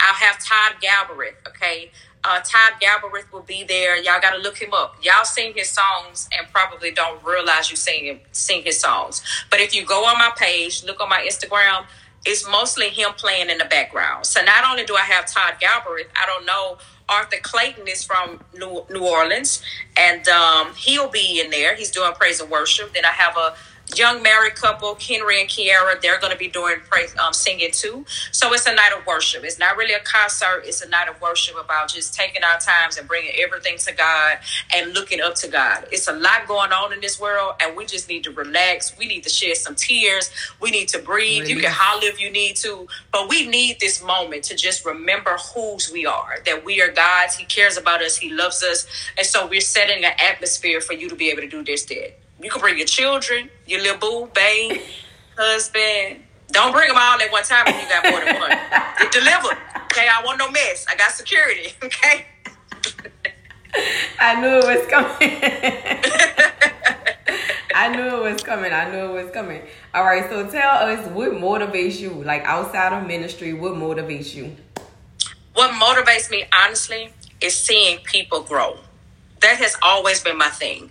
I'll have Todd Galberth, okay? Uh, Todd Galberth will be there. Y'all got to look him up. Y'all sing his songs and probably don't realize you sing sing his songs. But if you go on my page, look on my Instagram, it's mostly him playing in the background. So not only do I have Todd Galberth, I don't know Arthur Clayton is from New, New Orleans, and um, he'll be in there. He's doing praise and worship. Then I have a young married couple, Henry and Kiara, they're going to be doing praise, um, singing too. So it's a night of worship. It's not really a concert. It's a night of worship about just taking our times and bringing everything to God and looking up to God. It's a lot going on in this world, and we just need to relax. We need to shed some tears. We need to breathe. Really? You can holler if you need to, but we need this moment to just remember whose we are. That we are God's. He cares about us. He loves us, and so we're setting an atmosphere for you to be able to do this. Day. You can bring your children, your little boo, babe, husband. Don't bring them all at one time when you got more than one. (laughs) Get delivered. Okay, I want no mess. I got security. (laughs) Okay. I knew it was coming. (laughs) I knew it was coming. I knew it was coming. All right, so tell us what motivates you, like outside of ministry, what motivates you? What motivates me, honestly, is seeing people grow. That has always been my thing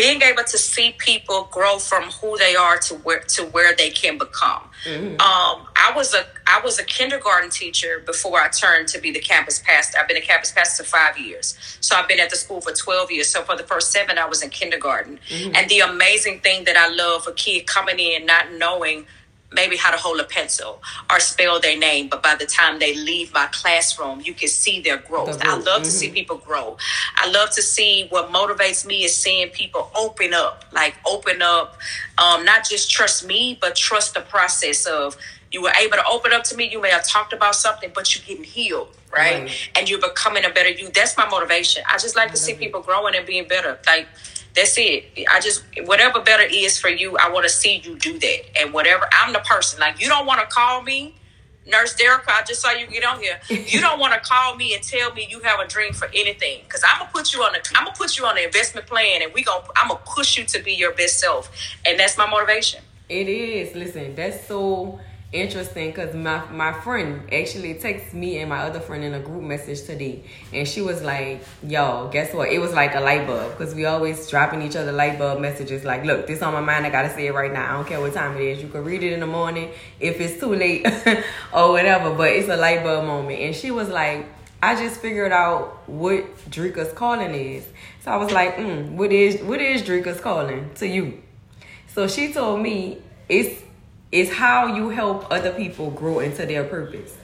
being able to see people grow from who they are to where to where they can become. Mm-hmm. Um, I was a I was a kindergarten teacher before I turned to be the campus pastor. I've been a campus pastor for five years, so I've been at the school for twelve years. So for the first seven, I was in kindergarten. Mm-hmm. And the amazing thing that I love a kid coming in not knowing maybe how to hold a pencil or spell their name, but by the time they leave my classroom, you can see their growth. I love mm-hmm. to see mm-hmm. people grow. I love to see what motivates me is seeing people open up, like open up, um, not just trust me, but trust the process of you were able to open up to me. You may have talked about something, but you're getting healed, right? right. And you're becoming a better you. That's my motivation. I just like I to see it. people growing and being better. Like that's it. I just whatever better is for you, I want to see you do that. And whatever I'm the person. Like you don't want to call me, Nurse Derrica. I just saw you get on here. You don't want to call me and tell me you have a dream for anything, because I'm gonna put you on a I'm gonna put you on an investment plan, and we gonna I'm gonna push you to be your best self, and that's my motivation. It is. Listen, that's so interesting because my my friend actually texted me and my other friend in a group message today. And she was like yo guess what? It was like a light bulb because we always dropping each other light bulb messages. Like look this on my mind. I gotta say it right now. I don't care what time it is. You can read it in the morning if it's too late (laughs) or whatever but it's a light bulb moment. And she was like I just figured out what Dricka's calling is. So I was like, mm, what is what is Dricka's calling to you? So she told me it's it's how you help other people grow into their purpose.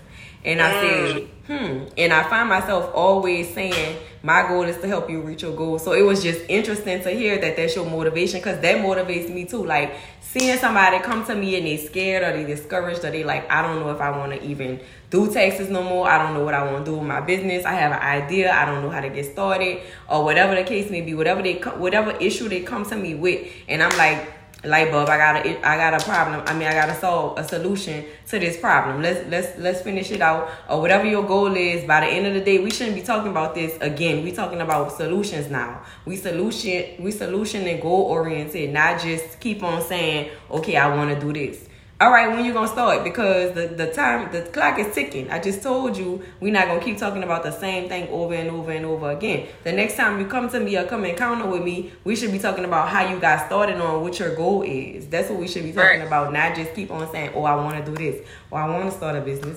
And I said, hmm. And I find myself always saying, my goal is to help you reach your goal. So it was just interesting to hear that that's your motivation because that motivates me too. Like seeing somebody come to me and they scared or they discouraged or they like, I don't know if I want to even do taxes no more. I don't know what I want to do with my business. I have an idea. I don't know how to get started or whatever the case may be. Whatever they, whatever issue they come to me with, and I'm like, light bulb i got a i got a problem i mean i gotta solve a solution to this problem. Let's let's let's finish it out or whatever your goal is by the end of the day we shouldn't be talking about this again we talking about solutions now. We solution we solution and goal oriented not just keep on saying okay i want to do this all right, when you gonna start? Because the, the time the clock is ticking. I just told you we're not gonna keep talking about the same thing over and over and over again. The next time you come to me or come encounter with me, we should be talking about how you got started on what your goal is. That's what we should be talking right. about, not just keep on saying, Oh, I wanna do this, or I wanna start a business,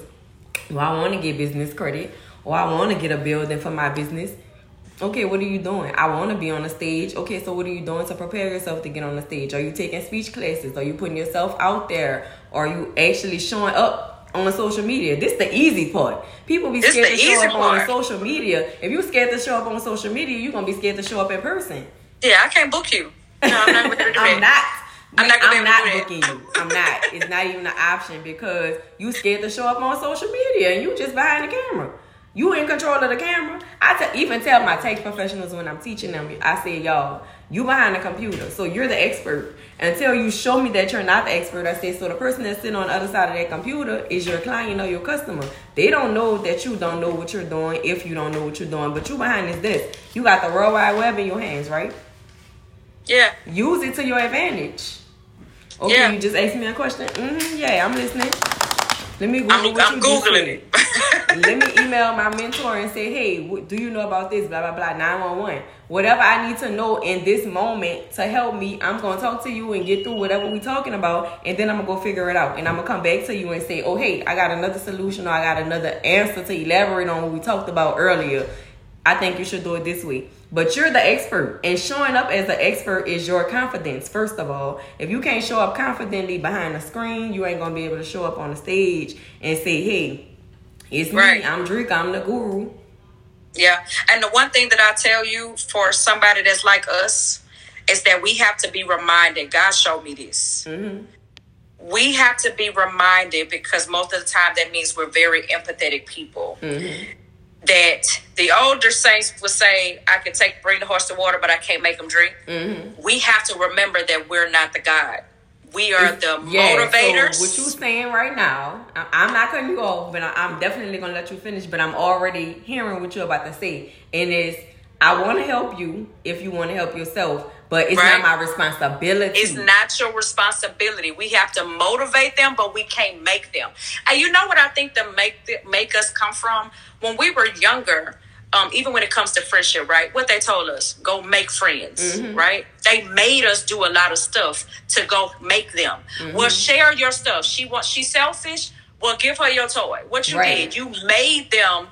or I wanna get business credit, or I wanna get a building for my business. Okay, what are you doing? I want to be on the stage. Okay, so what are you doing to prepare yourself to get on the stage? Are you taking speech classes? Are you putting yourself out there? Are you actually showing up on social media? This is the easy part. People be scared to show up part. on social media. If you're scared to show up on social media, you're gonna be scared to show up in person. Yeah, I can't book you. No, I'm not (laughs) I'm not. I'm not, I'm not booking you. I'm not. It's not even an option because you scared to show up on social media and you just behind the camera. You in control of the camera. I t- even tell my tax professionals when I'm teaching them, I say, y'all, you behind the computer, so you're the expert. Until you show me that you're not the expert, I say, so the person that's sitting on the other side of that computer is your client or your customer. They don't know that you don't know what you're doing if you don't know what you're doing, but you behind is this. You got the World Wide Web in your hands, right? Yeah. Use it to your advantage. Okay, yeah. you just asked me a question. Mm-hmm, yeah, I'm listening. Let me Google I'm, I'm Googling it. (laughs) let me email my mentor and say, hey, what, do you know about this? Blah blah blah. Nine one one. Whatever I need to know in this moment to help me, I'm gonna talk to you and get through whatever we're talking about, and then I'm gonna go figure it out. And I'm gonna come back to you and say, oh hey, I got another solution or I got another answer to elaborate on what we talked about earlier. I think you should do it this way. But you're the expert, and showing up as an expert is your confidence. First of all, if you can't show up confidently behind the screen, you ain't gonna be able to show up on the stage and say, "Hey, it's Right. me. I'm Drake. I'm the guru." Yeah. And the one thing that I tell you for somebody that's like us is that we have to be reminded. God showed me this. Mm-hmm. We have to be reminded because most of the time that means we're very empathetic people. Mm-hmm. That the older saints would say, I can take bring the horse to water, but I can't make them drink. Mm-hmm. We have to remember that we're not the God. We are the Yeah, motivators. So what you're saying right now? I- I'm not cutting you off, but I'm definitely gonna let you finish. But I'm already hearing what you're about to say, and it's I want to help you if you want to help yourself, but it's Right. not my responsibility. It's not your responsibility. We have to motivate them, but we can't make them. And you know what I think that make the, make us come from when we were younger. Um, even when it comes to friendship, right? What they told us, go make friends, right? They made us do a lot of stuff to go make them. Well, share your stuff. She wants she's selfish. Well, give her your toy. What you Right. did, you made them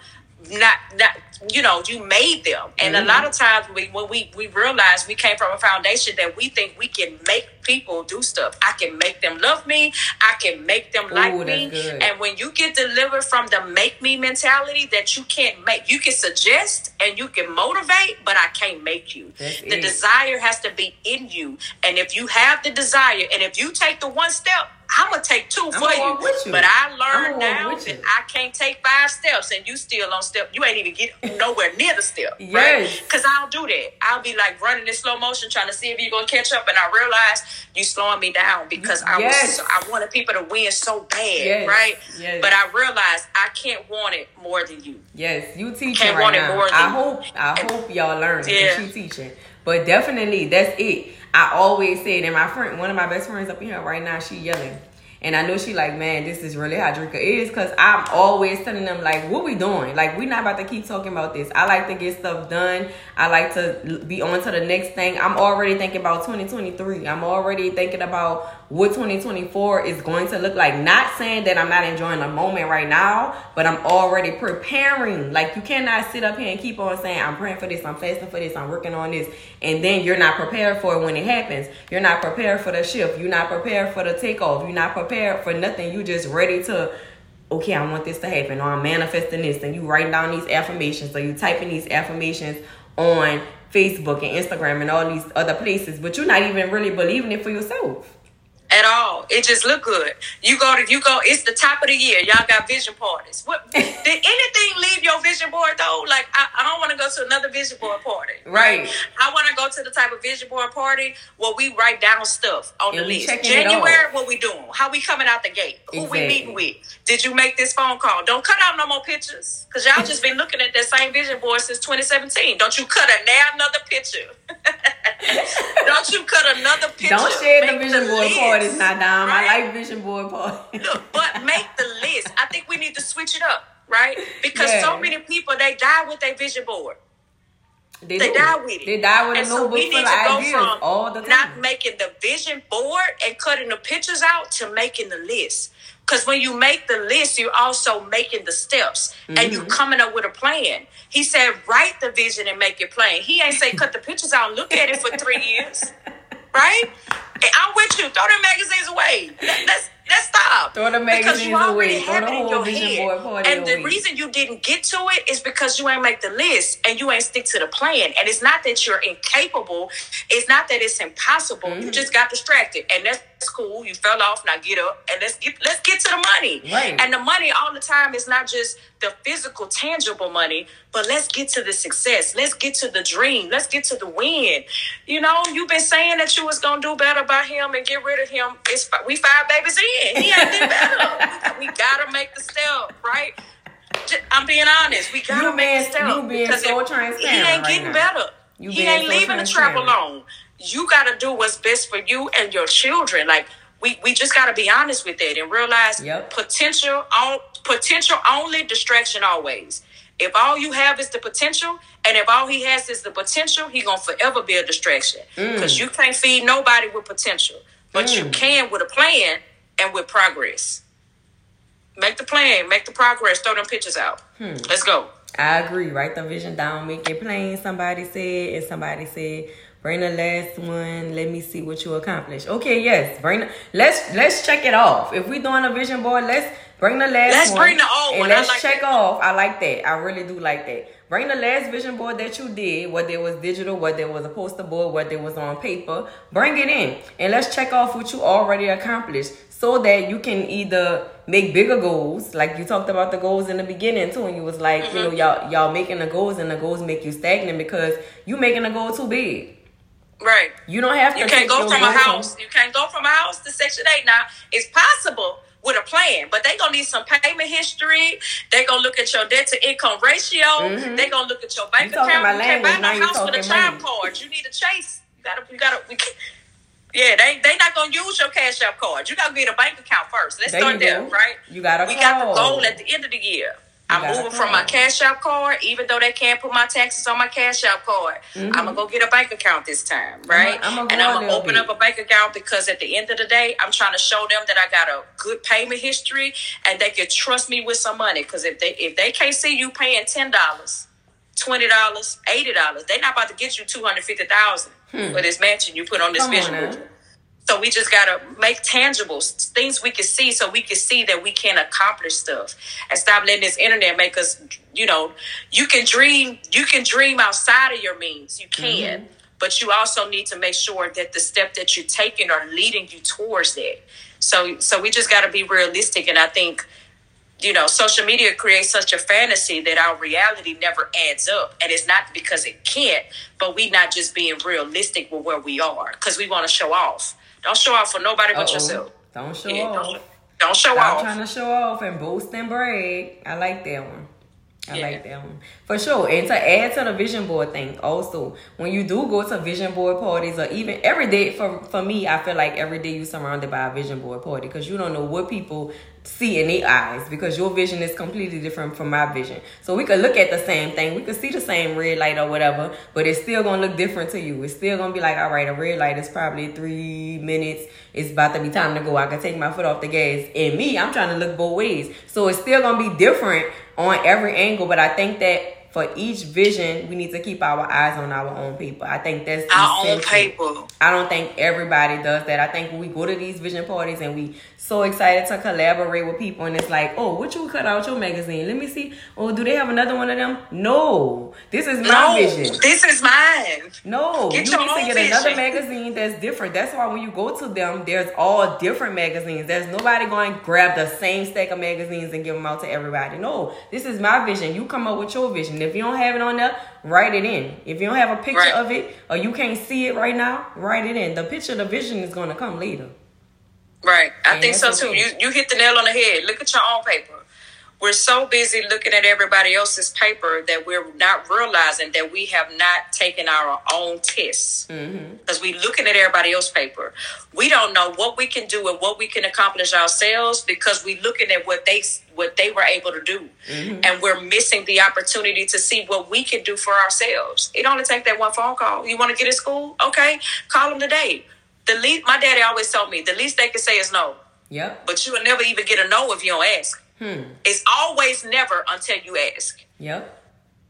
not not you know you made them. And a lot mm-hmm. of times we when we we realize we came from a foundation that we think we can make people do stuff. I can make them love me. I can make them like me. good. and when you get delivered from the make me mentality that you can't make you can suggest and you can motivate but i can't make you. That's the it. desire has to be in you. And if you have the desire and if you take the one step I'm gonna take 2 for you. you. but I learned now that I can't take five steps and you still on step. You ain't even get nowhere near the step. Yes. Right? Because I'll do that. I'll be like running in slow motion trying to see if you're gonna catch up, and I realize you slowing me down because I Yes. was I wanted people to win so bad, Yes. right? Yes. But I realized I can't want it more than you. Yes, you teaching Can't right want it now. more than- I hope I hope y'all learn Yeah. that you teaching. But definitely that's it. I always said, and my friend, one of my best friends up here right now, she yelling. And I know she like, man, this is really how Dricka is, cause I'm always telling them like, what we doing? Like, we not about to keep talking about this. I like to get stuff done. I like to be on to the next thing. I'm already thinking about 2023. I'm already thinking about what 2024 is going to look like. Not saying that I'm not enjoying the moment right now, but I'm already preparing. Like you cannot sit up here and keep on saying, I'm praying for this, I'm fasting for this, I'm working on this, and then you're not prepared for it when it happens. You're not prepared for the shift. You're not prepared for the takeoff. You're not prepared for nothing. You just ready to okay, I want this to happen, or I'm manifesting this, and you writing down these affirmations, or you typing these affirmations on Facebook and Instagram and all these other places, but you're not even really believing it for yourself. At all, it just look good. You go to you go. It's the top of the year. Y'all got vision parties. What (laughs) did anything leave your vision board though? Like I, I don't want to go to another vision board party. Right. I want to go to the type of vision board party where we write down stuff on And the list. January, what we doing? How we coming out the gate? Who we meeting with? Did you make this phone call? Don't cut out no more pictures because y'all just been looking at that same vision board since 2017. Don't you cut a now another picture? (laughs) Don't you cut another picture? Don't share the vision board list, parties, not down. right? I like vision board parties. Look, but make the list. I think we need to switch it up, right? Because Yeah. so many people they die with their vision board. They, They die with it. They die with and a so we need to go from all the time. not making the vision board and cutting the pictures out to making the list. Because when you make the list, you're also making the steps and Mm-hmm. you coming up with a plan. He said, write the vision and make it plain. He ain't say cut the pictures out and look at it for three years. (laughs) Right? And I'm with you. Throw them magazines away. Let, let's let's stop. Throw the magazines because you already away. Have the it in your head. board and the away. reason you didn't get to it is because you ain't make the list and you ain't stick to the plan. And it's not that you're incapable. It's not that it's impossible. Mm-hmm. You just got distracted, and that's cool. You fell off. Now get up and let's get let's get to the money. Right. And the money all the time is not just the physical, tangible money, but let's get to the success. Let's get to the dream. Let's get to the win. You know, you've been saying that you was gonna do better by him and get rid of him. It's we five babies in. He ain't did better. (laughs) we gotta make the step, right? I'm being honest. We gotta You make being- the step. you being so transparent He ain't right getting now. better. You he ain't so leaving the trap alone. You gotta do what's best for you and your children. Like we we just got to be honest with that and realize Yep. potential on potential only distraction always. If all you have is the potential, and if all he has is the potential, he gonna forever be a distraction. Because you can't feed nobody with potential, but you Mm. can with a plan and with progress. Make the plan, make the progress, throw them pictures out. Hmm. Let's go. I agree. Write the vision down, make it plain. Somebody said, and somebody said, bring the last one. Let me see what you accomplish. Okay, yes, bring. The, let's let's check it off. If we're doing a vision board, let's bring the last. Let's one, bring the old and one. Let's like check that. off. I like that. I really do like that. Bring the last vision board that you did, whether it was digital, whether it was a poster board, whether it was on paper. Bring it in, and let's check off what you already accomplished, so that you can either make bigger goals, like you talked about the goals in the beginning too, and you was like, you know, Mm-hmm. y'all y'all making the goals, and the goals make you stagnant because you making the goal too big. Right. You don't have to. You can't go from a house. You can't go from a house to Section Eight. Now it's possible with a plan, but they gonna need some payment history. They gonna look at your debt to income ratio. They gonna look at your bank Mm-hmm. You account. You can't buy no house with a money. card. You need a chase. You gotta. You gotta. We can't, yeah, they they not gonna use your cash app card. You gotta get a bank account first. Let's There start there, right? You got a We got the goal at the end of the year. I'm moving from my cash app card, even though they can't put my taxes on my cash app card. I'm gonna go get a bank account this time, right? I'ma go and I'm gonna open up a bank account because at the end of the day, I'm trying to show them that I got a good payment history and they can trust me with some money. Because if they if they can't see you paying ten dollars, twenty dollars, eighty dollars, they're not about to get you two hundred fifty thousand for this mansion you put on this Hmm. Come on vision now. So we just gotta make tangible things we can see, so we can see that we can accomplish stuff, and stop letting this internet make us. You know, you can dream, you can dream outside of your means. You can, mm-hmm. but you also need to make sure that the step that you're taking are leading you towards that. So, so we just gotta be realistic, and I think you know, social media creates such a fantasy that our reality never adds up. And it's not because it can't, but we not just being realistic with where we are because we want to show off. Don't show off for nobody but Uh-oh. yourself. Don't show Yeah, off. don't, don't show Stop off. trying to show off and boast and brag. I like that one. I Yeah. like that one. For sure. And to add to the vision board thing, also, when you do go to vision board parties or even every day, for, for me, I feel like every day you're surrounded by a vision board party because you don't know what people see in their eyes because your vision is completely different from my vision. So we could look at the same thing. We could see the same red light or whatever, but it's still to look different to you. It's still to be like, all right, a red light is probably three minutes. It's about to be time to go. I can take my foot off the gas. And me, I'm trying to look both ways. So it's still to be different on every angle, but I think that for each vision, we need to keep our eyes on our own paper. I think that's Our own essential. paper. I don't think everybody does that. I think when we go to these vision parties and we so excited to collaborate with people and it's like, oh, what you cut out your magazine? Let me see. Oh, do they have another one of them? No. This is my No, vision. this is mine. No, Get you your need to own get another magazine that's different. That's why when you go to them, there's all different magazines. There's nobody going to grab the same stack of magazines and give them out to everybody. No, this is my vision. You come up with your vision. If you don't have it on there, write it in. If you don't have a picture Right. of it or you can't see it right now, write it in. The picture, the vision is going to come later. Right. I And think so too. You you hit the nail on the head. Look at your own paper. We're so busy looking at everybody else's paper that we're not realizing that we have not taken our own tests. Mm-hmm. Because we're looking at everybody else's paper. We don't know what we can do and what we can accomplish ourselves because we're looking at what they what they were able to do. Mm-hmm. And we're missing the opportunity to see what we can do for ourselves. It only take that one phone call. You want to get in school? Okay. Call them today. The least my daddy always told me the least they can say is no. Yep. But you will never even get a no if you don't ask. Hmm. It's always never until you ask. Yep.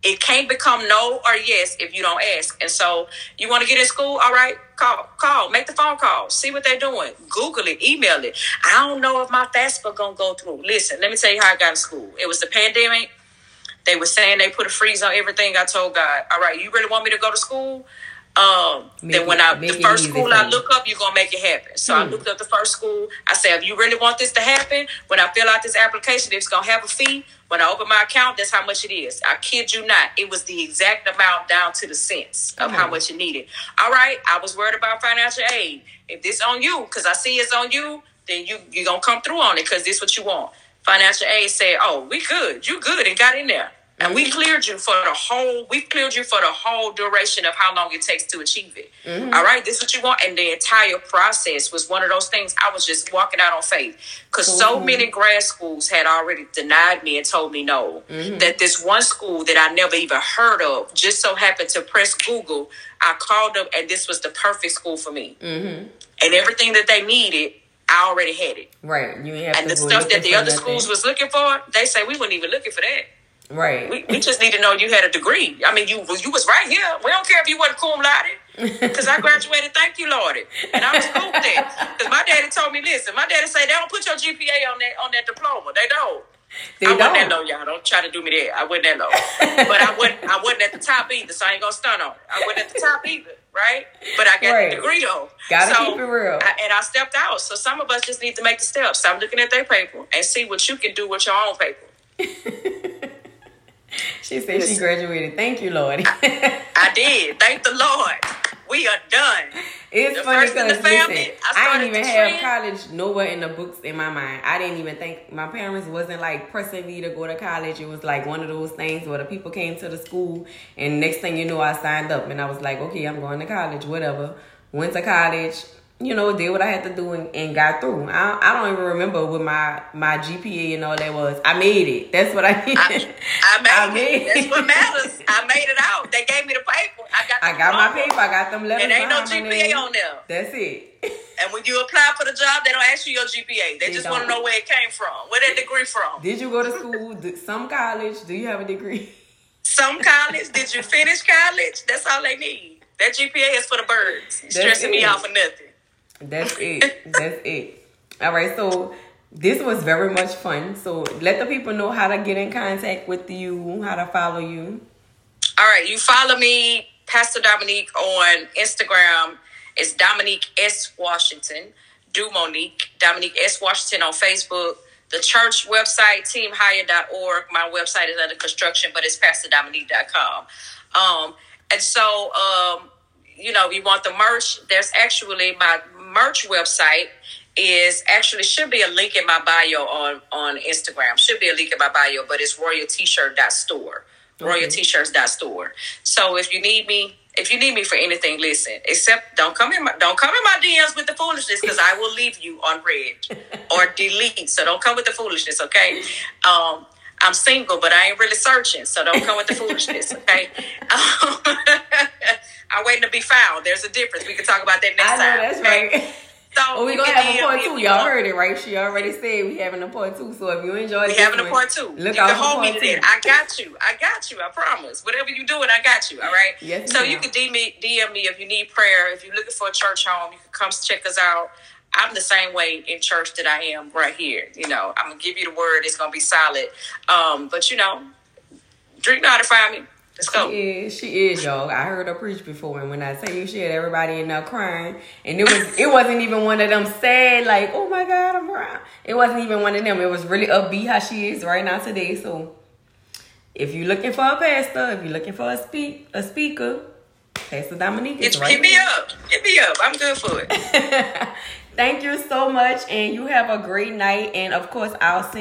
It can't become no or yes if you don't ask. And so you want to get in school? All right, call, call, make the phone call, see what they're doing, Google it, email it. I don't know if my FAFSA gonna go through. Listen, let me tell you how I got in school. It was the pandemic. They were saying they put a freeze on everything. I told God, all right, you really want me to go to school? Um, Make then it- when I make the first school I look up, you're gonna make it happen. So I looked up the first school. I said, if you really want this to happen, when I fill out this application, it's gonna have a fee. When I open my account, that's how much it is. I kid you not, it was the exact amount down to the cents of how Mhm. much it needed. All right, I was worried about financial aid. If this on you, because I see it's on you, then you you gonna come through on it because this what you want. Financial aid said, "Oh, we good. You good," and got in there. And we cleared you for the whole, we cleared you for the whole duration of how long it takes to achieve it. Mm-hmm. All right, this is what you want. And the entire process was one of those things I was just walking out on faith. Because so mm-hmm. many grad schools had already denied me and told me no. Mm-hmm. That this one school that I never even heard of just so happened to press Google. I called them and this was the perfect school for me. And everything that they needed, I already had it. Right. You have And the stuff that the other nothing. schools was looking for, they say we weren't even looking for that. Right. We, we just need to know you had a degree. I mean, you you was right here. We don't care if you wasn't cum laude, because I (laughs) graduated. Thank you, Lord, and I was cool with that. Because my daddy told me, listen, my daddy say they don't put your GPA on that on that diploma. They don't. they I wasn't that don't. low, y'all. Don't try to do me that. I wasn't that low, but I wasn't. I wasn't at the top either, so I ain't gonna stun on it. I wasn't at the top either, right? But I got Right. the degree though. Gotta so, keep it real. I, and I stepped out. So some of us just need to make the steps. Stop looking at their paper and see what you can do with your own paper. (laughs) (laughs) She said she graduated. Thank you, Lord. I did. Thank the Lord. We are done. It's The funny first in the because listen, I I didn't even have college nowhere in the books in my mind. I didn't even think my parents wasn't like pressing me to go to college. It was like one of those things where the people came to the school, and next thing you know, I signed up and I was like, okay, I'm going to college, whatever. Went to college, you know, did what I had to do and, and got through. I, I don't even remember what my my GPA and all that was. I made it. That's what I did. I, I made, I made it. That's what matters. I made it out. They gave me the paper. I got. I got my paper. I got them letters. And ain't no GPA on there. That's it. (laughs) And when you apply for the job, they don't ask you your GPA. They, They just want to know where it came from, where that degree from. Did you go to school? (laughs) Some college? Do you have a degree? Some college. Did you (laughs) finish college? That's all they need. That GPA is for the birds. Stressing me out for nothing. That's it. That's it. All right. So this was very much fun. So let the people know how to get in contact with you, how to follow you. All right, you follow me, Pastor Domonique, on Instagram. It's Domonique S. Washington. Do Monique. Domonique S. Washington on Facebook. The church website, teamhigher.org. My website is under construction, but it's pastordomonique.com. Um, and so, um, you know, you want the merch, there's actually my merch website is actually should be a link in my bio on on Instagram. Should be a link in my bio, but it's royalteeshirt.store. Royalteeshirts.store. So if you need me, if you need me for anything, listen. Except don't come in my don't come in my DMs with the foolishness because I will leave you on red (laughs) or delete. So don't come with the foolishness, okay? Um, I'm single, but I ain't really searching, so don't come with the foolishness, okay? Um, (laughs) (laughs) I'm waiting to be found. There's a difference. We can talk about that next I know time. that's okay? right. So Oh, we you gonna have a part two. Y'all heard it, right? She already said we having a part two. So if you enjoyed We having a part two. Look you out can hold me to that. I got you. I got you. I promise. Whatever you doing, I got you. All right. Yes, so ma'am. you can DM me, DM me if you need prayer. If you're looking for a church home, you can come check us out. I'm the same way in church that I am right here. You know, I'm gonna give you the word. It's gonna be solid. Um, but you know, Dricka know how to find me. Let's go. She is, she is, y'all. I heard her preach before, and when I tell you she had everybody in there crying, and it was it wasn't even one of them sad like, oh my god, I'm crying. It wasn't even one of them. It was really upbeat how she is right now today. So, if you're looking for a pastor, if you're looking for a speak a speaker, Pastor Domonique is Hit, right. hit me up. Hit me up. I'm good for it. (laughs) Thank you so much, and you have a great night. And of course, I'll send.